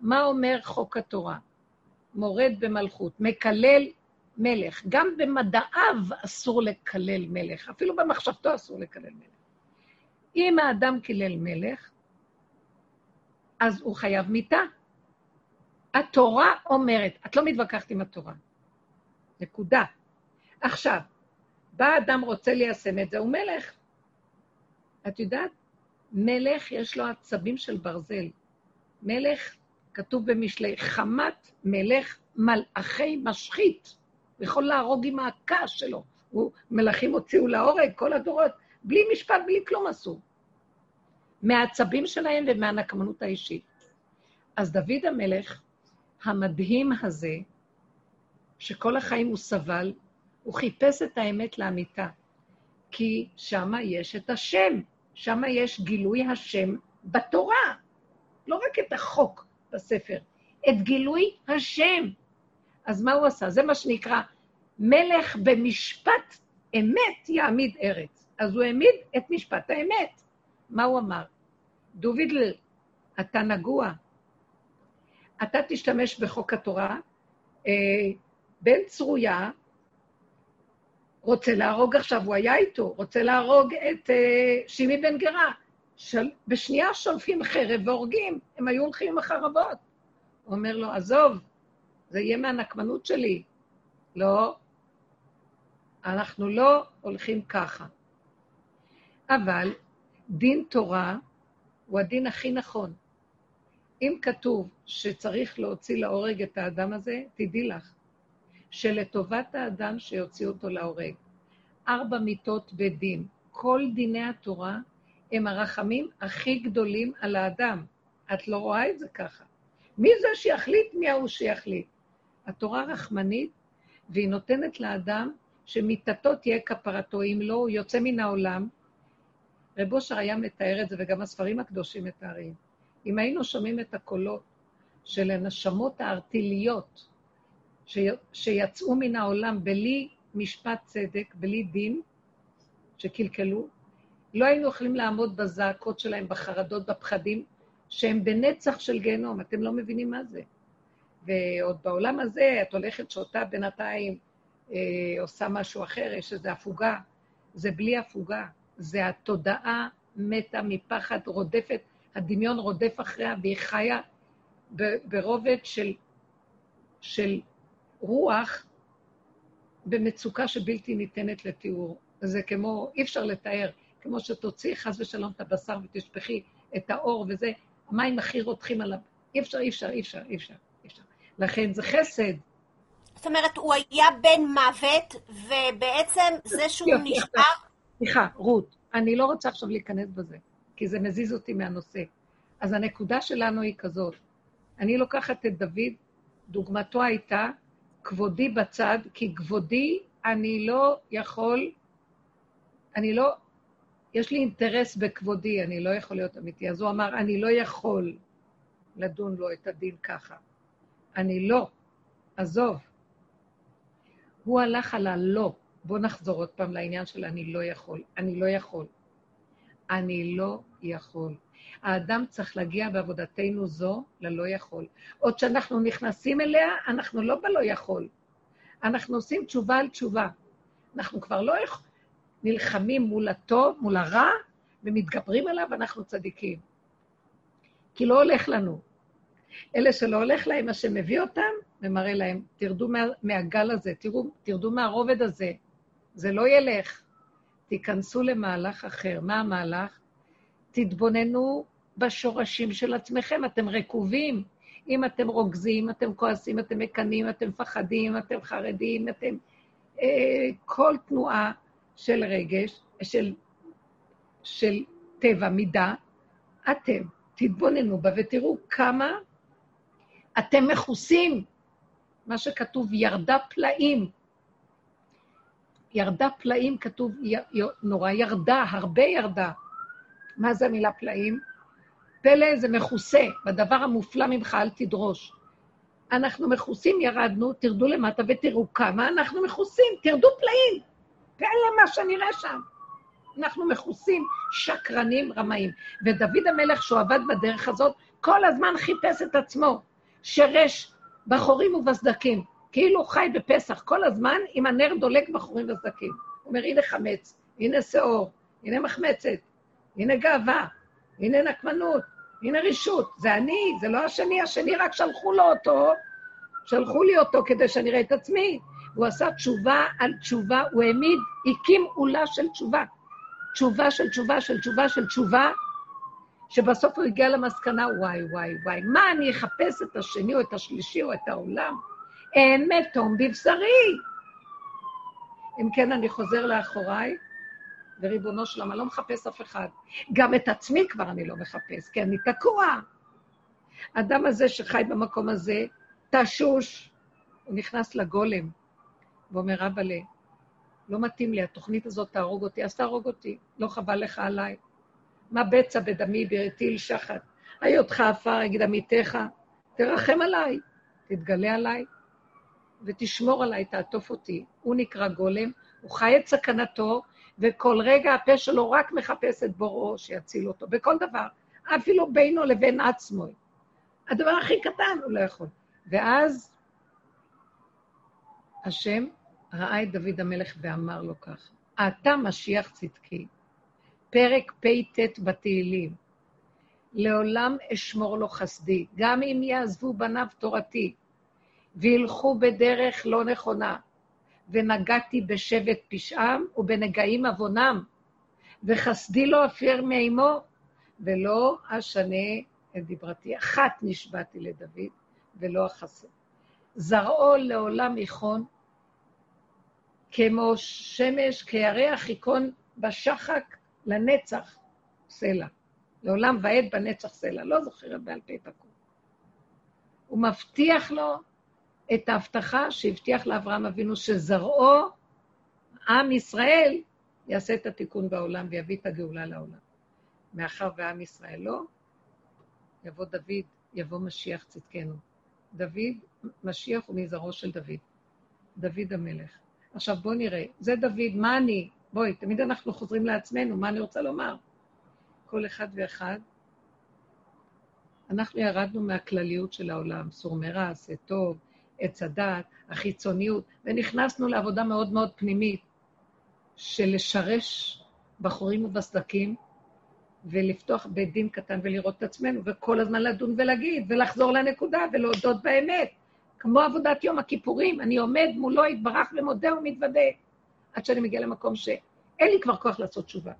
מה אומר חוק התורה? מורד במלכות, מקלל מלך. גם במדעיו אסור לקלל מלך, אפילו במחשבתו אסור לקלל מלך. אם האדם קילל מלך, אז הוא חייב מיתה. התורה אומרת, את לא מתווכחת עם התורה. נקודה. עכשיו, בא אדם רוצה ליישם את זה, הוא מלך. את יודעת, מלך יש לו עצבים של ברזל. מלך, כתוב במשלי, חמת מלך מלאכי משחית. הוא יכול להרוג עם הכעס שלו. הוא, מלכים הוציאו להורג כל הדורות, בלי משפט, בלי כלום עשו. מהעצבים שלהם ומהנקמנות האישית. אז דוד המלך, המדהים הזה, שכל החיים הוא סבל, הוא חיפש את האמת לאמיתה. כי שמה יש את השם, שמה יש גילוי השם בתורה. לא רק את החוק בספר, את גילוי השם. אז מה הוא עשה? זה מה שנקרא, מלך במשפט אמת יעמיד ארץ. אז הוא העמיד את משפט האמת. מה הוא אמר? דובידל, אתה נגוע. אתה תשתמש בחוק התורה, אה, בן צרויה רוצה להרוג עכשיו, הוא היה איתו, רוצה להרוג את אה, שימי בן גרה. של... בשנייה שולפים חרב והורגים, הם היו הולכים עם החרבות. הוא אומר לו, עזוב, זה יהיה מהנקמנות שלי. לא, אנחנו לא הולכים ככה. אבל דין תורה הוא הדין הכי נכון. אם כתוב שצריך להוציא להורג את האדם הזה, תדעי לך שלטובת האדם שיוציא אותו להורג. ארבע מיתות בדין. כל דיני התורה הם הרחמים הכי גדולים על האדם. את לא רואה את זה ככה. מי זה שיחליט? מי ההוא שיחליט? התורה רחמנית, והיא נותנת לאדם שמיתתו תהיה כפרתו, אם לא, הוא יוצא מן העולם. רב אושר היה מתאר את זה, וגם הספרים הקדושים מתארים. אם היינו שומעים את הקולות של הנשמות הארטיליות שיצאו מן העולם בלי משפט צדק, בלי דין, שקלקלו, לא היינו יכולים לעמוד בזעקות שלהם, בחרדות, בפחדים, שהם בנצח של גיהנום, אתם לא מבינים מה זה. ועוד בעולם הזה את הולכת שותה בינתיים, אה, עושה משהו אחר, יש איזו הפוגה. זה בלי הפוגה, זה התודעה מתה מפחד, רודפת, הדמיון רודף אחריה, והיא חיה ברובד של, של רוח במצוקה שבלתי ניתנת לתיאור. זה כמו, אי אפשר לתאר, כמו שתוציאי חס ושלום את הבשר ותשפכי את האור וזה, המים הכי רותחים עליו. אי אפשר, אי אפשר, אי אפשר, אי אפשר, אי אפשר. לכן זה חסד. זאת אומרת, הוא היה בן מוות, ובעצם זה שהוא נשאר... סליחה, רות, אני לא רוצה עכשיו להיכנס בזה, כי זה מזיז אותי מהנושא. אז הנקודה שלנו היא כזאת, אני לוקחת את דוד, דוגמתו הייתה, כבודי בצד, כי כבודי אני לא יכול, אני לא, יש לי אינטרס בכבודי, אני לא יכול להיות אמיתי. אז הוא אמר, אני לא יכול לדון לו את הדין ככה. אני לא, עזוב. הוא הלך על הלא. בואו נחזור עוד פעם לעניין של אני לא יכול. אני לא יכול. אני לא יכול. האדם צריך להגיע בעבודתנו זו ללא יכול. עוד שאנחנו נכנסים אליה, אנחנו לא בלא יכול. אנחנו עושים תשובה על תשובה. אנחנו כבר לא נלחמים מול הטוב, מול הרע, ומתגברים עליו, אנחנו צדיקים. כי לא הולך לנו. אלה שלא הולך להם, השם מביא אותם ומראה להם, תרדו מה, מהגל הזה, תראו, תרדו מהרובד הזה, זה לא ילך. תיכנסו למהלך אחר. מה המהלך? תתבוננו בשורשים של עצמכם, אתם רקובים. אם אתם רוגזים, אתם כועסים, אתם מקנאים, אתם מפחדים, אתם חרדים, אתם... אה, כל תנועה של רגש, של, של טבע, מידה, אתם תתבוננו בה ותראו כמה אתם מכוסים. מה שכתוב, ירדה פלאים. ירדה פלאים, כתוב נורא ירדה, הרבה ירדה. מה זה המילה פלאים? פלא זה מכוסה, בדבר המופלא ממך אל תדרוש. אנחנו מכוסים, ירדנו, תרדו למטה ותראו כמה אנחנו מכוסים, תרדו פלאים. פלא מה שנראה שם. אנחנו מכוסים, שקרנים, רמאים. ודוד המלך, שהוא עבד בדרך הזאת, כל הזמן חיפש את עצמו. שרש בחורים ובסדקים, כאילו חי בפסח, כל הזמן עם הנר דולק בחורים ובסדקים. הוא אומר, הנה חמץ, הנה שאור, הנה מחמצת, הנה גאווה, הנה נקמנות, הנה רישות. זה אני, זה לא השני, השני רק שלחו לו אותו, שלחו לי אותו כדי שאני אראה את עצמי. הוא עשה תשובה על תשובה, הוא העמיד, הקים עולה של תשובה. תשובה של תשובה של תשובה של תשובה, שבסוף הוא הגיע למסקנה, וואי, וואי, וואי, מה אני אחפש את השני או את השלישי או את העולם? אין מתום בבשרי. אם כן, אני חוזר לאחוריי, וריבונו שלם, אני לא מחפש אף אחד. גם את עצמי כבר אני לא מחפש, כי אני תקוע. האדם הזה שחי במקום הזה, תשוש, הוא נכנס לגולם, ואומר, אבאלה, לא מתאים לי, התוכנית הזאת תהרוג אותי, אז תהרוג אותי, לא חבל לך עליי. מה בצע בדמי בריתי שחת? היותך עפר, יגיד עמיתך, תרחם עליי, תתגלה עליי, ותשמור עליי, תעטוף אותי. הוא נקרא גולם, הוא חי את סכנתו, וכל רגע הפה שלו רק מחפש את בוראו שיציל אותו, בכל דבר. אפילו בינו לבין עצמו. הדבר הכי קטן הוא לא יכול. ואז השם ראה את דוד המלך ואמר לו ככה, אתה משיח צדקי, פרק פט בתהילים, לעולם אשמור לו חסדי, גם אם יעזבו בניו תורתי, וילכו בדרך לא נכונה, ונגעתי בשבט פשעם ובנגעים עוונם, וחסדי לא אפר מאמו, ולא אשנה את דיברתי. אחת נשבעתי לדוד, ולא אחסר. זרעו לעולם יכון, כמו שמש, כירח יכון בשחק לנצח סלע. לעולם ועד בנצח סלע. לא זוכרת בעל פה את הכול. הוא מבטיח לו את ההבטחה שהבטיח לאברהם אבינו, שזרעו, עם ישראל, יעשה את התיקון בעולם ויביא את הגאולה לעולם. מאחר ועם ישראל לא, יבוא דוד, יבוא משיח צדקנו. דוד, משיח הוא מזרעו של דוד. דוד המלך. עכשיו בואו נראה, זה דוד, מה אני? בואי, תמיד אנחנו חוזרים לעצמנו, מה אני רוצה לומר? כל אחד ואחד, אנחנו ירדנו מהכלליות של העולם, סור מרע, עשה טוב, עץ הדת, החיצוניות, ונכנסנו לעבודה מאוד מאוד פנימית של לשרש בחורים ובסדקים, ולפתוח בית דין קטן ולראות את עצמנו, וכל הזמן לדון ולהגיד, ולחזור לנקודה ולהודות באמת. כמו עבודת יום הכיפורים, אני עומד מולו, יתברך ומודה ומתוודה, עד שאני מגיע למקום שאין לי כבר כוח לעשות תשובה.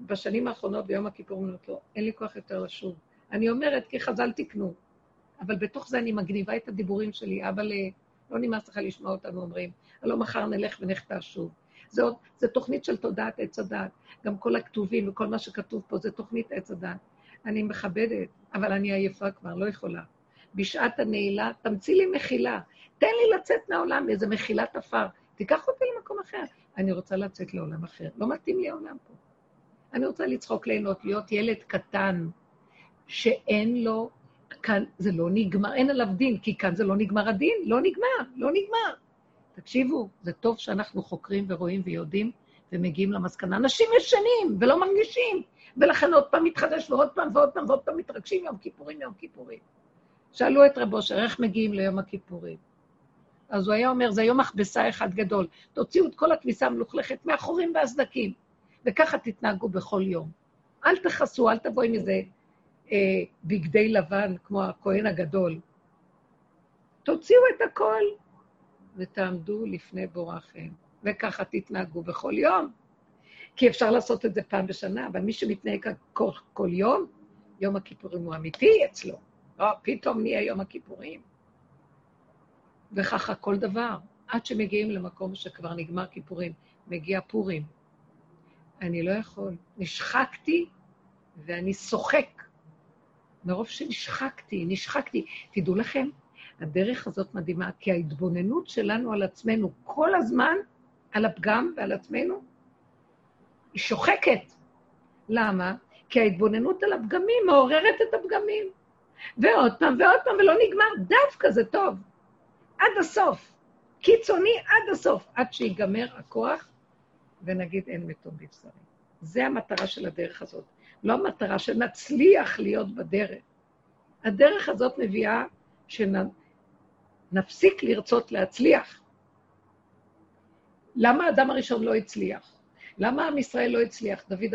בשנים האחרונות, ביום הכיפור, אומרת לו, אין לי כוח יותר לשוב. אני אומרת, כי חז"ל תקנו. אבל בתוך זה אני מגניבה את הדיבורים שלי, אבל לא נמאס לך לשמוע אותנו אומרים, הלוא מחר נלך ונחטא שוב. זה, עוד, תוכנית של תודעת עץ הדעת. גם כל הכתובים וכל מה שכתוב פה זה תוכנית עץ הדעת. אני מכבדת, אבל אני עייפה כבר, לא יכולה. בשעת הנעילה, תמציא לי מחילה. תן לי לצאת מהעולם באיזה מחילת עפר. תיקח אותי למקום אחר. אני רוצה לצאת לעולם אחר. לא מתאים לי העולם פה. אני רוצה לצחוק, ליהנות, להיות ילד קטן, שאין לו, כאן זה לא נגמר, אין עליו דין, כי כאן זה לא נגמר הדין, לא נגמר, לא נגמר. תקשיבו, זה טוב שאנחנו חוקרים ורואים ויודעים ומגיעים למסקנה. אנשים ישנים ולא מרגישים, ולכן עוד פעם מתחדש ועוד פעם ועוד פעם ועוד פעם מתרגשים יום כיפורים, יום כיפורים. שאלו את רבו אושר, איך מגיעים ליום הכיפורים? אז הוא היה אומר, זה יום מכבסה אחד גדול. תוציאו את כל הכביסה המלוכלכת מהחורים והסדקים, וככה תתנהגו בכל יום. אל תכסו, אל תבואי מזה אה, בגדי לבן, כמו הכהן הגדול. תוציאו את הכל ותעמדו לפני בוראכם, וככה תתנהגו בכל יום. כי אפשר לעשות את זה פעם בשנה, אבל מי שמתנהג כל, כל יום, יום הכיפורים הוא אמיתי אצלו. לא, פתאום נהיה יום הכיפורים. וככה כל דבר, עד שמגיעים למקום שכבר נגמר כיפורים, מגיע פורים. אני לא יכול. נשחקתי ואני שוחק. מרוב שנשחקתי, נשחקתי. תדעו לכם, הדרך הזאת מדהימה, כי ההתבוננות שלנו על עצמנו כל הזמן, על הפגם ועל עצמנו, היא שוחקת. למה? כי ההתבוננות על הפגמים מעוררת את הפגמים. ועוד פעם ועוד פעם, ולא נגמר, דווקא זה טוב. עד הסוף. קיצוני עד הסוף, עד שיגמר הכוח, ונגיד אין מתום בבשרי. זה המטרה של הדרך הזאת. לא המטרה שנצליח להיות בדרך. הדרך הזאת מביאה שנפסיק לרצות להצליח. למה האדם הראשון לא הצליח? למה עם ישראל לא הצליח? דוד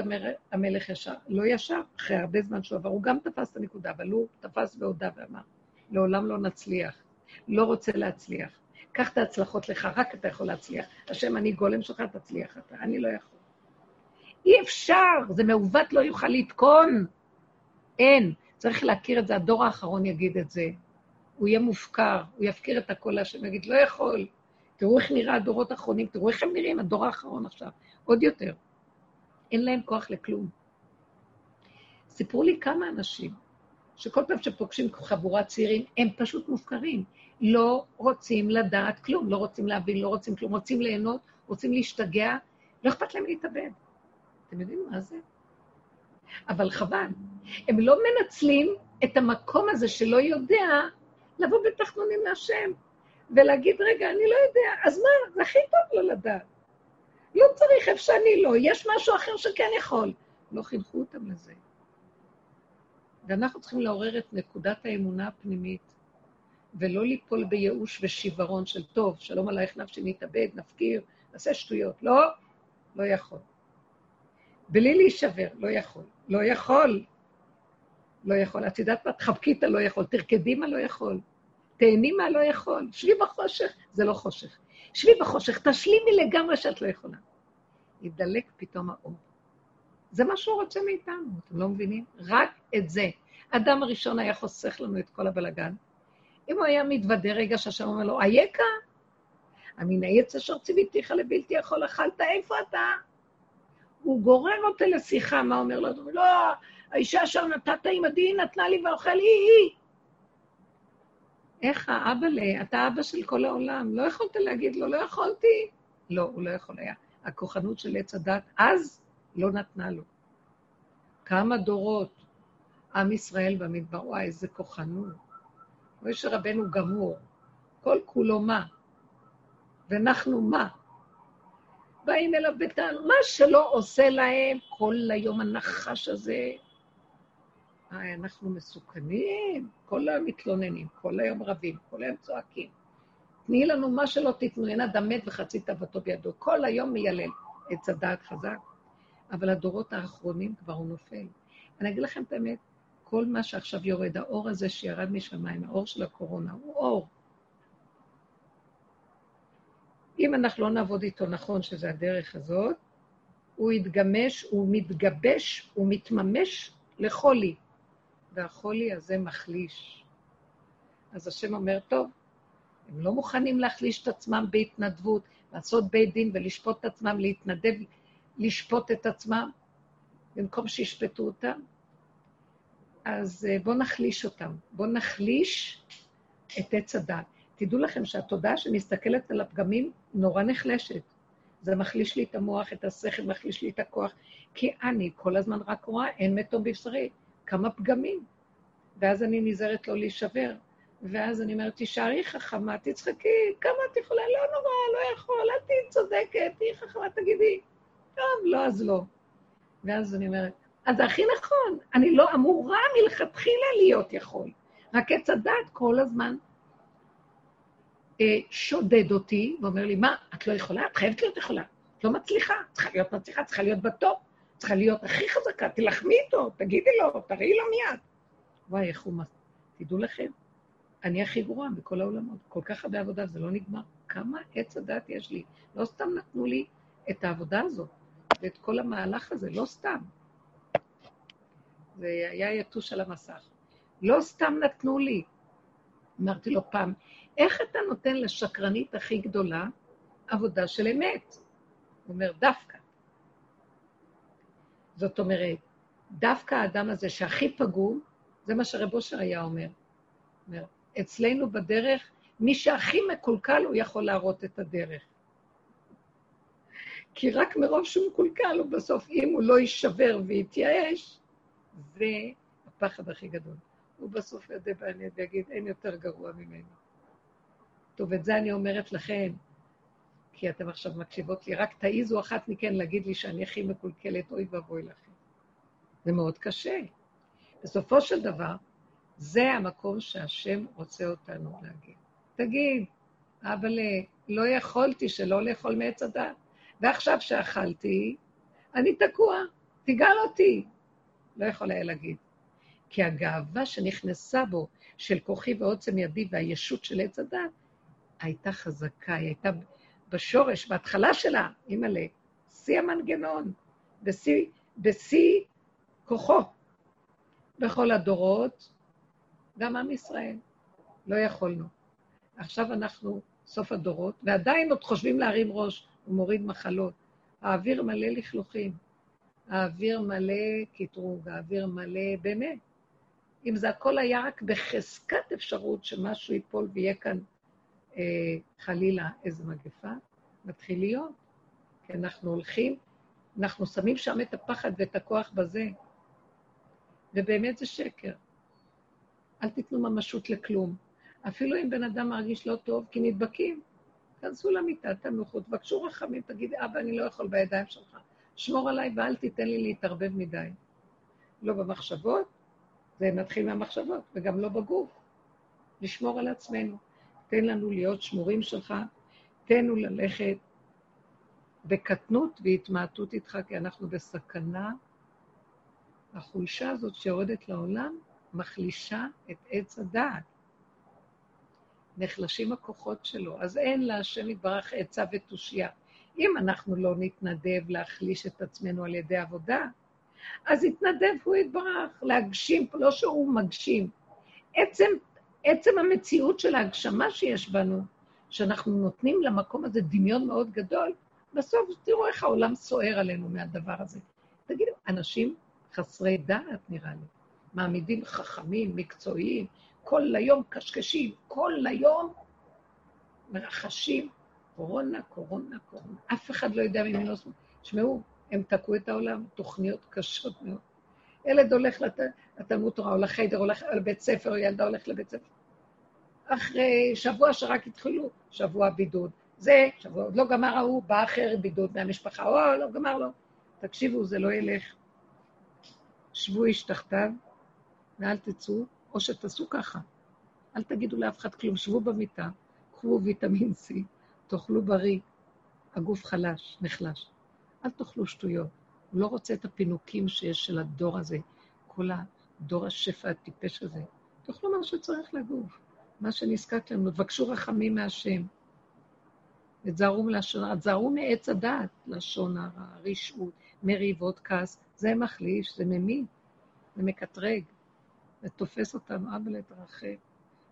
המלך ישר, לא ישר, אחרי הרבה זמן שהוא עבר, הוא גם תפס את הנקודה, אבל הוא תפס והודה ואמר, לעולם לא נצליח, לא רוצה להצליח. קח את ההצלחות לך, רק אתה יכול להצליח. השם, אני גולם שלך, תצליח אתה, אני לא יכול. אי אפשר, זה מעוות לא יוכל לתקון. אין. צריך להכיר את זה, הדור האחרון יגיד את זה. הוא יהיה מופקר, הוא יפקיר את הכל להשם, יגיד, לא יכול. תראו איך נראה הדורות האחרונים, תראו איך הם נראים, הדור האחרון עכשיו. עוד יותר. אין להם כוח לכלום. סיפרו לי כמה אנשים שכל פעם שפוגשים חבורת צעירים, הם פשוט מופקרים. לא רוצים לדעת כלום, לא רוצים להבין, לא רוצים כלום, רוצים ליהנות, רוצים להשתגע, לא אכפת להם להתאבד. אתם יודעים מה זה? אבל חבל. הם לא מנצלים את המקום הזה שלא יודע לבוא בתחנונים להשם ולהגיד, רגע, אני לא יודע, אז מה, זה הכי טוב לא לדעת. לא צריך איפה שאני לא, יש משהו אחר שכן יכול. לא חינכו אותם לזה. ואנחנו צריכים לעורר את נקודת האמונה הפנימית, ולא ליפול בייאוש ושיוורון של טוב, שלום עלייך נפשי, נתאבד, נפקיר, נעשה שטויות. לא, לא יכול. בלי להישבר, לא יכול. לא יכול. לא יכול. את יודעת מה? תחבקי את הלא יכול, תרקדי מה לא יכול, תהני מה לא יכול, שבי בחושך, זה לא חושך. שבי בחושך, תשלימי לגמרי שאת לא יכולה. ידלק פתאום האור. זה מה שהוא רוצה מאיתנו, אתם לא מבינים? רק את זה. אדם הראשון היה חוסך לנו את כל הבלגן. אם הוא היה מתוודה רגע שהשם אומר לו, אייכה? המן העץ אשר ציוויתיך לבלתי יכול אכלת, איפה אתה? הוא גורר אותה לשיחה, מה אומר לו? לא, האישה אשר נתת עמדי נתנה לי ואוכל היא היא. איך האבא ל... אתה אבא של כל העולם, לא יכולת להגיד לו, לא יכולתי? לא, הוא לא יכול היה. הכוחנות של עץ הדת אז לא נתנה לו. כמה דורות עם ישראל במדבר, וואי, איזה כוחנות. משה רבנו גמור, כל כולו מה? ואנחנו מה? באים אליו בטענות, מה שלא עושה להם כל היום הנחש הזה. היי, אנחנו מסוכנים, כל היום מתלוננים, כל היום רבים, כל היום צועקים. תני לנו מה שלא תיתנו, אין אדם מת וחצי תאוותו בידו. כל היום מיילל. עץ הדעת חזק, אבל הדורות האחרונים כבר הוא נופל. אני אגיד לכם את האמת, כל מה שעכשיו יורד, האור הזה שירד משמיים, האור של הקורונה, הוא אור. אם אנחנו לא נעבוד איתו נכון, שזה הדרך הזאת, הוא יתגמש, הוא מתגבש, הוא מתממש לחולי, והחולי הזה מחליש. אז השם אומר, טוב, הם לא מוכנים להחליש את עצמם בהתנדבות, לעשות בית דין ולשפוט את עצמם, להתנדב, לשפוט את עצמם, במקום שישפטו אותם. אז אה, בואו נחליש אותם. בואו נחליש את עץ הדת. תדעו לכם שהתודעה שמסתכלת על הפגמים נורא נחלשת. זה מחליש לי את המוח, את השכל, מחליש לי את הכוח, כי אני כל הזמן רק רואה, אין מתום בבשרי, כמה פגמים. ואז אני נזהרת לא להישבר. ואז אני אומרת, תישארי חכמה, תצחקי, כמה את יכולה? לא נורא, לא יכול, אל תהיי צודקת, תהיי חכמה, תגידי. טוב, לא, אז לא. ואז אני אומרת, אז זה הכי נכון, אני לא אמורה מלכתחילה להיות יכול. רק עץ הדעת כל הזמן שודד אותי ואומר לי, מה, את לא יכולה? את חייבת להיות יכולה. את לא מצליחה, צריכה להיות מצליחה, צריכה להיות בטופ, צריכה להיות הכי חזקה, תלחמי איתו, תגידי לו, תראי לו מיד. וואי, איך הוא... תדעו לכם, אני הכי גרועה בכל העולמות. כל כך הרבה עבודה, זה לא נגמר. כמה עץ הדת יש לי. לא סתם נתנו לי את העבודה הזאת ואת כל המהלך הזה, לא סתם. זה היה יתוש על המסך. לא סתם נתנו לי. אמרתי לו פעם, איך אתה נותן לשקרנית הכי גדולה עבודה של אמת? הוא אומר, דווקא. זאת אומרת, דווקא האדם הזה שהכי פגום, זה מה שרב אושר היה אומר. אומר, אצלנו בדרך, מי שהכי מקולקל, הוא יכול להראות את הדרך. כי רק מרוב שהוא מקולקל, הוא בסוף, אם הוא לא יישבר ויתייאש, זה הפחד הכי גדול. הוא בסוף ידע בעניין ויגיד, אין יותר גרוע ממנו. טוב, את זה אני אומרת לכם, כי אתם עכשיו מקשיבות לי, רק תעיזו אחת מכן להגיד לי שאני הכי מקולקלת, אוי ואבוי לכם. זה מאוד קשה. בסופו של דבר, זה המקום שהשם רוצה אותנו להגיד. תגיד, אבל לא יכולתי שלא לאכול מעץ הדת, ועכשיו שאכלתי, אני תקוע, תגאל אותי. לא יכול היה להגיד. כי הגאווה שנכנסה בו, של כוחי ועוצם ידי והישות של עץ הדת, הייתה חזקה, היא הייתה בשורש, בהתחלה שלה, אימא'לה, שיא המנגנון, בשיא, בשיא כוחו. בכל הדורות, גם עם ישראל. לא יכולנו. עכשיו אנחנו סוף הדורות, ועדיין עוד חושבים להרים ראש, הוא מוריד מחלות. האוויר מלא לכלוכים, האוויר מלא קטרוג, האוויר מלא, באמת. אם זה הכל היה רק בחזקת אפשרות שמשהו ייפול ויהיה כאן חלילה איזו מגפה, מתחיל להיות. כי אנחנו הולכים, אנחנו שמים שם את הפחד ואת הכוח בזה, ובאמת זה שקר. אל תיתנו ממשות לכלום. אפילו אם בן אדם מרגיש לא טוב, כי נדבקים, כנסו למיטה, תנוחו, תבקשו רחמים, תגידי, אבא, אני לא יכול בידיים שלך. שמור עליי ואל תיתן לי להתערבב מדי. לא במחשבות זה מתחיל מהמחשבות, וגם לא בגוף. לשמור על עצמנו. תן לנו להיות שמורים שלך, תן לנו ללכת בקטנות והתמעטות איתך, כי אנחנו בסכנה. החולשה הזאת שיורדת לעולם מחלישה את עץ הדעת. נחלשים הכוחות שלו, אז אין להשם יתברך עצה ותושייה. אם אנחנו לא נתנדב להחליש את עצמנו על ידי עבודה, אז יתנדב הוא יתברך להגשים, לא שהוא מגשים. עצם, עצם המציאות של ההגשמה שיש בנו, שאנחנו נותנים למקום הזה דמיון מאוד גדול, בסוף תראו איך העולם סוער עלינו מהדבר הזה. תגידו, אנשים חסרי דעת, נראה לי, מעמידים חכמים, מקצועיים, כל היום קשקשים, כל היום מרחשים, קורונה, קורונה, קורונה. אף אחד לא יודע ממנו. תשמעו, הם תקעו את העולם, תוכניות קשות מאוד. ילד הולך לת... לתלמוד תורה, או לחדר, הולך לבית ספר, ילדה הולכת לבית ספר. אחרי שבוע שרק התחילו, שבוע בידוד. זה, שבוע, עוד לא גמר ההוא, בא אחר בידוד מהמשפחה, או, לא גמר לו. תקשיבו, זה לא ילך. שבו איש תחתיו, ואל תצאו, או שתעשו ככה. אל תגידו לאף אחד כלום, שבו במיטה, קחו ויטמין C, תאכלו בריא, הגוף חלש, נחלש. אל תאכלו שטויות. הוא לא רוצה את הפינוקים שיש של הדור הזה, כל הדור השפע הטיפש הזה. תאכלו מה שצריך לגוף, מה שנזקק לנו. תבקשו רחמים מהשם. ותזהרו מלשון תזהרו מעץ הדעת, לשון הרע, רשעות, מריבות, כעס. זה מחליש, זה ממית, זה מקטרג. זה תופס אותנו, אבא לתרחב.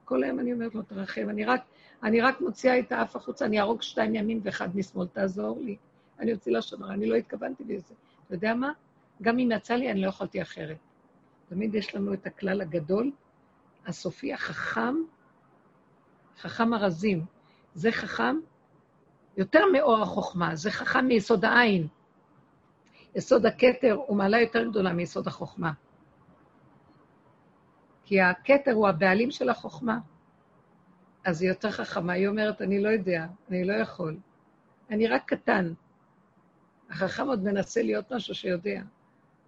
כל היום אני אומרת לו, תרחם. אני רק, אני רק מוציאה את האף החוצה, אני ארוג שתיים ימין ואחד משמאל, תעזור לי. אני אוציא לשון הרע, אני לא התכוונתי לזה. אתה יודע מה? גם אם יצא לי, אני לא יכולתי אחרת. תמיד יש לנו את הכלל הגדול, הסופי, החכם, חכם הרזים. זה חכם יותר מאור החוכמה, זה חכם מיסוד העין. יסוד הכתר הוא מעלה יותר גדולה מיסוד החוכמה. כי הכתר הוא הבעלים של החוכמה. אז היא יותר חכמה, היא אומרת, אני לא יודע, אני לא יכול. אני רק קטן. החכם עוד מנסה להיות משהו שיודע,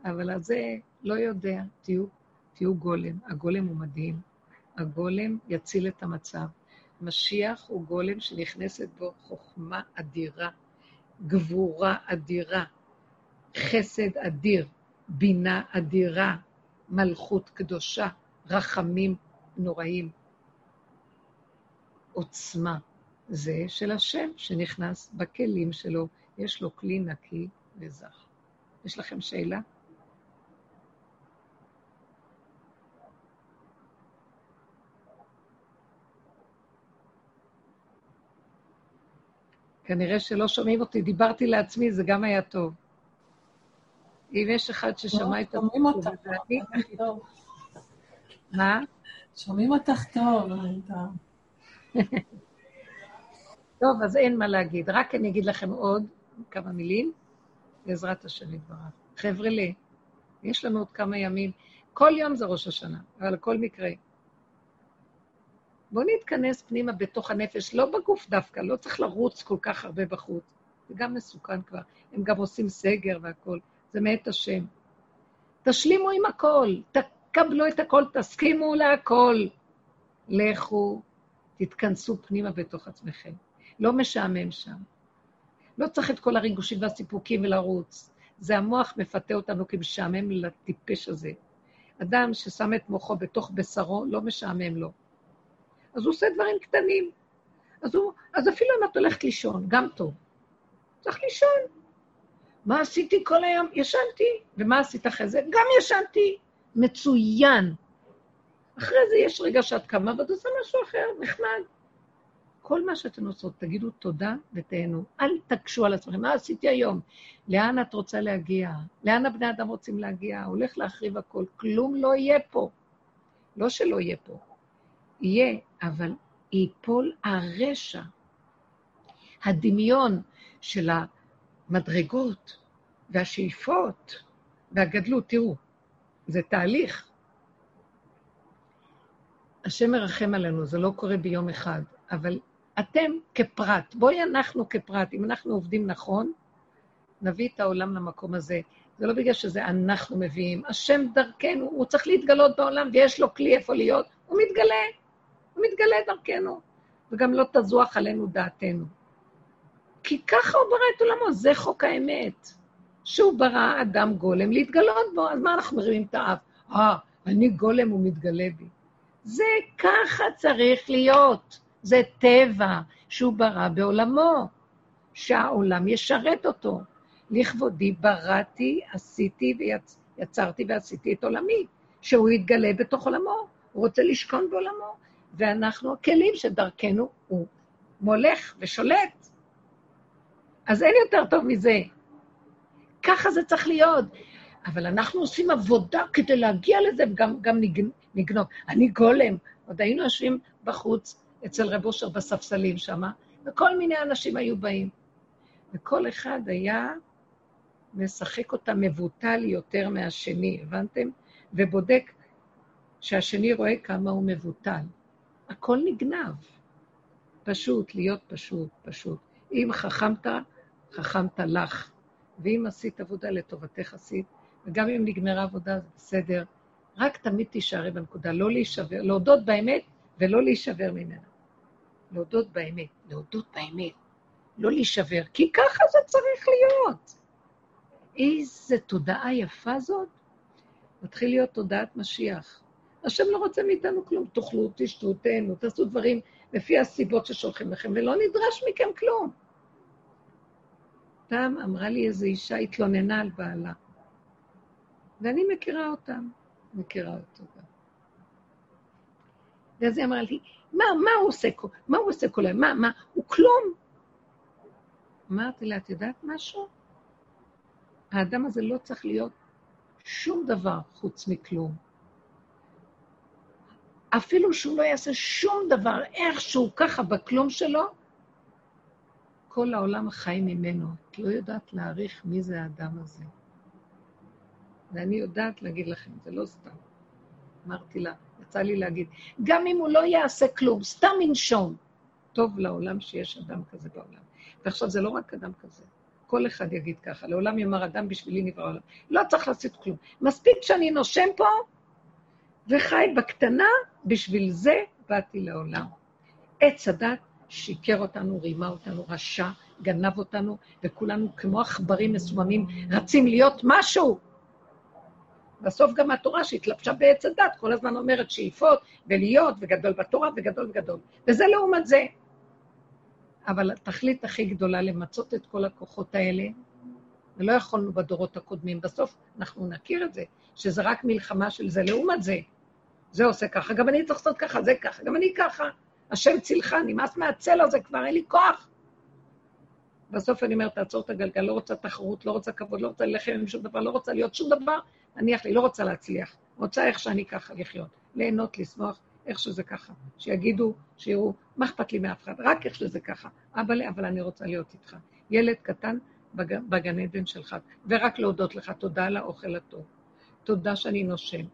אבל הזה לא יודע, תהיו, תהיו גולם. הגולם הוא מדהים. הגולם יציל את המצב. משיח הוא גולם שנכנסת בו חוכמה אדירה, גבורה אדירה, חסד אדיר, בינה אדירה, מלכות קדושה, רחמים נוראים. עוצמה. זה של השם שנכנס בכלים שלו, יש לו כלי נקי וזך. יש לכם שאלה? כנראה שלא שומעים אותי, דיברתי לעצמי, זה גם היה טוב. אם יש אחד ששמע את עצמו, שומעים אותך טוב. מה? שומעים אותך טוב, טוב, אז אין מה להגיד. רק אני אגיד לכם עוד כמה מילים, בעזרת השם יתברך. חבר'ה, יש לנו עוד כמה ימים. כל יום זה ראש השנה, אבל כל מקרה. בואו נתכנס פנימה בתוך הנפש, לא בגוף דווקא, לא צריך לרוץ כל כך הרבה בחוץ. זה גם מסוכן כבר. הם גם עושים סגר והכול. זה מאת השם. תשלימו עם הכל, תקבלו את הכל, תסכימו להכל. לכו, תתכנסו פנימה בתוך עצמכם. לא משעמם שם. לא צריך את כל הריגושים והסיפוקים ולרוץ. זה המוח מפתה אותנו כמשעמם לטיפש הזה. אדם ששם את מוחו בתוך בשרו, לא משעמם לו. אז הוא עושה דברים קטנים. אז, הוא, אז אפילו אם את הולכת לישון, גם טוב. צריך לישון. מה עשיתי כל היום? ישנתי. ומה עשית אחרי זה? גם ישנתי. מצוין. אחרי זה יש רגע שאת קמה ואת עושה משהו אחר, נחמד. כל מה שאתן עושות, תגידו תודה ותהנו. אל תקשו על עצמכם, מה עשיתי היום? לאן את רוצה להגיע? לאן הבני אדם רוצים להגיע? הולך להחריב הכל, כלום לא יהיה פה. לא שלא יהיה פה. יהיה, אבל ייפול הרשע. הדמיון של המדרגות והשאיפות והגדלות, תראו, זה תהליך. השם מרחם עלינו, זה לא קורה ביום אחד, אבל אתם כפרט, בואי אנחנו כפרט, אם אנחנו עובדים נכון, נביא את העולם למקום הזה. זה לא בגלל שזה אנחנו מביאים. השם דרכנו, הוא צריך להתגלות בעולם, ויש לו כלי איפה להיות, הוא מתגלה. הוא מתגלה דרכנו. וגם לא תזוח עלינו דעתנו. כי ככה הוא ברא את עולמו, זה חוק האמת. שהוא ברא אדם גולם להתגלות בו, אז מה אנחנו מרימים את האף? אה, אני גולם, הוא מתגלה בי. זה ככה צריך להיות. זה טבע שהוא ברא בעולמו, שהעולם ישרת אותו. לכבודי בראתי, עשיתי ויצרתי ועשיתי את עולמי, שהוא יתגלה בתוך עולמו, הוא רוצה לשכון בעולמו, ואנחנו הכלים שדרכנו הוא מולך ושולט. אז אין יותר טוב מזה. ככה זה צריך להיות. אבל אנחנו עושים עבודה כדי להגיע לזה, וגם גם נגנוב. אני גולם. עוד היינו יושבים בחוץ אצל רב אושר בספסלים שם, וכל מיני אנשים היו באים. וכל אחד היה משחק אותה מבוטל יותר מהשני, הבנתם? ובודק שהשני רואה כמה הוא מבוטל. הכל נגנב. פשוט, להיות פשוט, פשוט. אם חכמת, חכמת לך. ואם עשית עבודה לטובתך עשית, וגם אם נגמרה עבודה, זה בסדר. רק תמיד תישארי בנקודה, לא להישבר, להודות באמת ולא להישבר ממנה. להודות באמת, להודות באמת, לא להישבר, כי ככה זה צריך להיות. איזה תודעה יפה זאת. מתחיל להיות תודעת משיח. השם לא רוצה מאיתנו כלום. תאכלו, תשתו, תהנו, תעשו דברים לפי הסיבות ששולחים לכם, ולא נדרש מכם כלום. פעם אמרה לי איזו אישה, התלוננה על בעלה. ואני מכירה אותם, מכירה אותו גם. ואז היא אמרה לי, מה, מה הוא עושה, מה הוא עושה כל היום? מה, מה, הוא כלום. אמרתי לה, את יודעת משהו? האדם הזה לא צריך להיות שום דבר חוץ מכלום. אפילו שהוא לא יעשה שום דבר איכשהו ככה בכלום שלו, כל העולם חי ממנו. את לא יודעת להעריך מי זה האדם הזה. ואני יודעת להגיד לכם, זה לא סתם. אמרתי לה, יצא לי להגיד, גם אם הוא לא יעשה כלום, סתם ינשום, טוב לעולם שיש אדם כזה בעולם. ועכשיו זה לא רק אדם כזה, כל אחד יגיד ככה, לעולם יאמר אדם בשבילי נברא עולם. לא צריך לעשות כלום. מספיק שאני נושם פה וחי בקטנה, בשביל זה באתי לעולם. עץ הדת שיקר אותנו, רימה אותנו, רשע, גנב אותנו, וכולנו כמו עכברים מסוממים רצים להיות משהו. בסוף גם התורה שהתלבשה בעץ הדת, כל הזמן אומרת שאיפות ולהיות וגדול בתורה וגדול וגדול. וזה לעומת זה. אבל התכלית הכי גדולה למצות את כל הכוחות האלה, ולא יכולנו בדורות הקודמים. בסוף אנחנו נכיר את זה, שזה רק מלחמה של זה לעומת זה. זה עושה ככה, גם אני צריך לעשות ככה, זה ככה, גם אני ככה. השם צילך, נמאס מהצל הזה כבר, אין לי כוח. בסוף אני אומרת, תעצור את הגלגל, לא רוצה תחרות, לא רוצה כבוד, לא רוצה ללכת עם שום דבר, לא רוצה להיות שום דבר, נניח לי, לא רוצה להצליח. רוצה איך שאני ככה לחיות. ליהנות, לשמוח, איך שזה ככה. שיגידו, שיראו, מה אכפת לי מאף אחד? רק איך שזה ככה. אבא לי, אבל אני רוצה להיות איתך. ילד קטן בג... בגן עדן שלך, ורק להודות לך, תודה על האוכל הטוב. תודה שאני נושם.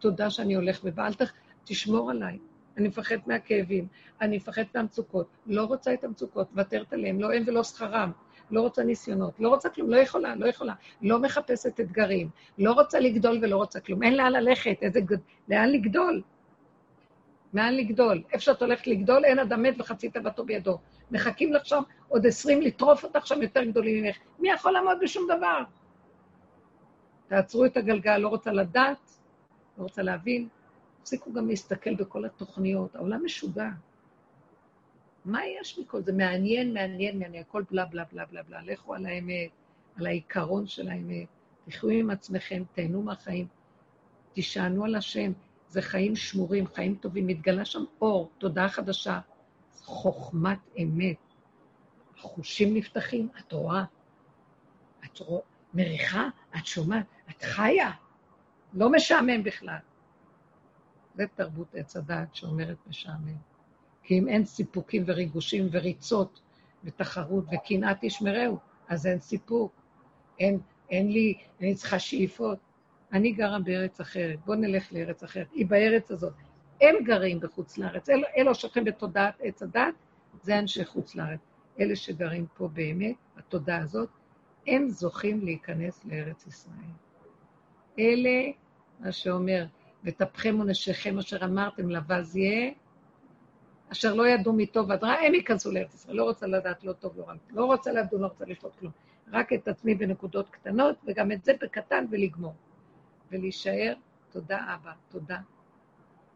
תודה שאני הולך ובא. אל ת... תשמור עליי. אני מפחד מהכאבים, אני מפחד מהמצוקות. לא רוצה את המצוקות, ותרת עליהם, לא הם ולא שכרם. לא רוצה ניסיונות, לא רוצה כלום, לא יכולה, לא יכולה. לא מחפשת אתגרים, לא רוצה לגדול ולא רוצה כלום. אין לאן ללכת, איזה... לאן לגדול? לאן לגדול? איפה שאת הולכת לגדול, אין אדם מת וחצי תאוותו בידו. מחכים לך שם עוד עשרים לטרוף אותך שם יותר גדולים ממך. מי יכול לעמוד בשום דבר? תעצרו את הגלגל, לא רוצה לדעת, לא רוצה להבין. תפסיקו גם להסתכל בכל התוכניות, העולם משוגע. מה יש מכל זה? מעניין, מעניין, מעניין, הכל בלה בלה בלה בלה בלה. לכו על האמת, על העיקרון של האמת. תחיו עם עצמכם, תהנו מהחיים, תישענו על השם. זה חיים שמורים, חיים טובים. מתגלה שם אור, תודעה חדשה, חוכמת אמת. החושים נפתחים, את רואה, את רואה, מריחה, את שומעת, את חיה. לא משעמם בכלל. זה תרבות עץ הדעת שאומרת משעמם. כי אם אין סיפוקים וריגושים וריצות ותחרות וקנאה תשמרהו, אז אין סיפוק. אין, אין לי, אני צריכה שאיפות. אני גרה בארץ אחרת, בואו נלך לארץ אחרת. היא בארץ הזאת. הם גרים בחוץ לארץ. אלה, אלה שוכבים בתודעת עץ הדת, זה אנשי חוץ לארץ. אלה שגרים פה באמת, התודעה הזאת, הם זוכים להיכנס לארץ ישראל. אלה, מה שאומר, ותפכם ונשיכם אשר אמרתם לבז יהיה, אשר לא ידעו מטוב עד רע, הם ייכנסו לארץ ישראל. לא רוצה לדעת לא טוב, לא רע. לא רוצה לדון, לא רוצה לשתות כלום. רק את עצמי בנקודות קטנות, וגם את זה בקטן ולגמור. ולהישאר, תודה אבא, תודה.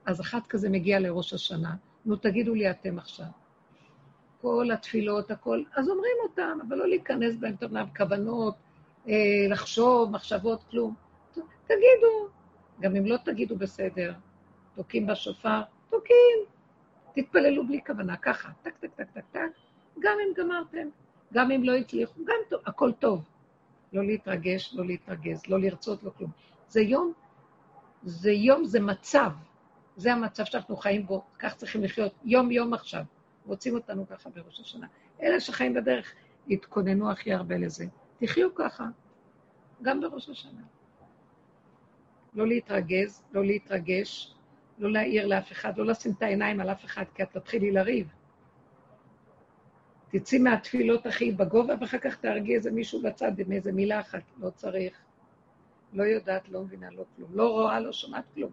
אז אחת כזה מגיע לראש השנה, נו תגידו לי אתם עכשיו. כל התפילות, הכל, אז אומרים אותם, אבל לא להיכנס בהם, טוב, כוונות, אה, לחשוב, מחשבות, כלום. תגידו, גם אם לא תגידו בסדר, תוקעים בשופר, תוקעים. תתפללו בלי כוונה, ככה, טק, טק, טק, טק, טק, גם אם גמרתם, גם אם לא הצליחו, גם טוב, הכל טוב. לא להתרגש, לא להתרגז, לא לרצות, לא כלום. זה יום, זה יום, זה מצב. זה המצב שאנחנו חיים בו, כך צריכים לחיות יום-יום עכשיו. רוצים אותנו ככה בראש השנה. אלה שחיים בדרך, יתכוננו הכי הרבה לזה. תחיו ככה, גם בראש השנה. לא להתרגז, לא להתרגש, לא להעיר לאף אחד, לא לשים את העיניים על אף אחד, כי את תתחילי לריב. תצאי מהתפילות הכי בגובה, ואחר כך תהרגי איזה מישהו בצד עם איזה מילה אחת, לא צריך. לא יודעת, לא מבינה, לא כלום. לא רואה, לא שומעת כלום.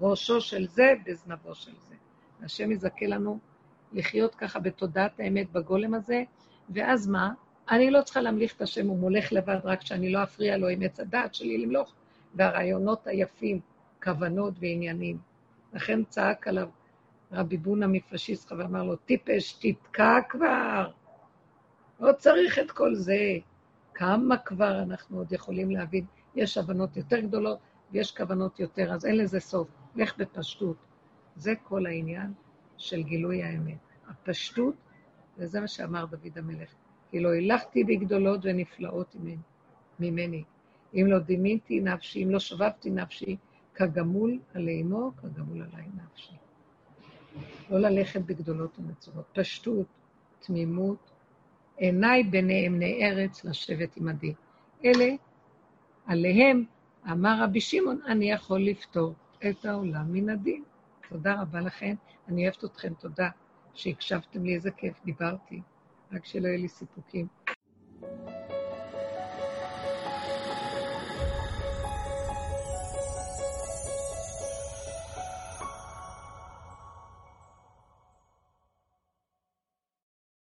ראשו של זה בזנבו של זה. השם יזכה לנו לחיות ככה בתודעת האמת בגולם הזה, ואז מה? אני לא צריכה להמליך את השם, הוא מולך לבד, רק שאני לא אפריע לו עם עץ הדעת שלי למלוך, והרעיונות היפים, כוונות ועניינים. לכן צעק עליו רבי בונה מפשיסטה ואמר לו, טיפש, תתקע כבר, לא צריך את כל זה. כמה כבר אנחנו עוד יכולים להבין? יש הבנות יותר גדולות ויש כוונות יותר, אז אין לזה סוף. לך בפשטות. זה כל העניין של גילוי האמת. הפשטות, וזה מה שאמר דוד המלך, כי לא הילכתי בגדולות ונפלאות ממני. אם לא דימיתי נפשי, אם לא שבבתי נפשי, כגמול עלי אמו, כגמול עלי נפשי. לא ללכת בגדולות ומצוות. פשטות, תמימות, עיניי בנאמני ארץ לשבת עמדי. אלה, עליהם, אמר רבי שמעון, אני יכול לפתור את העולם מן הדין. תודה רבה לכם, אני אוהבת אתכם, תודה שהקשבתם לי, איזה כיף, דיברתי, רק שלא יהיו לי סיפוקים. thank you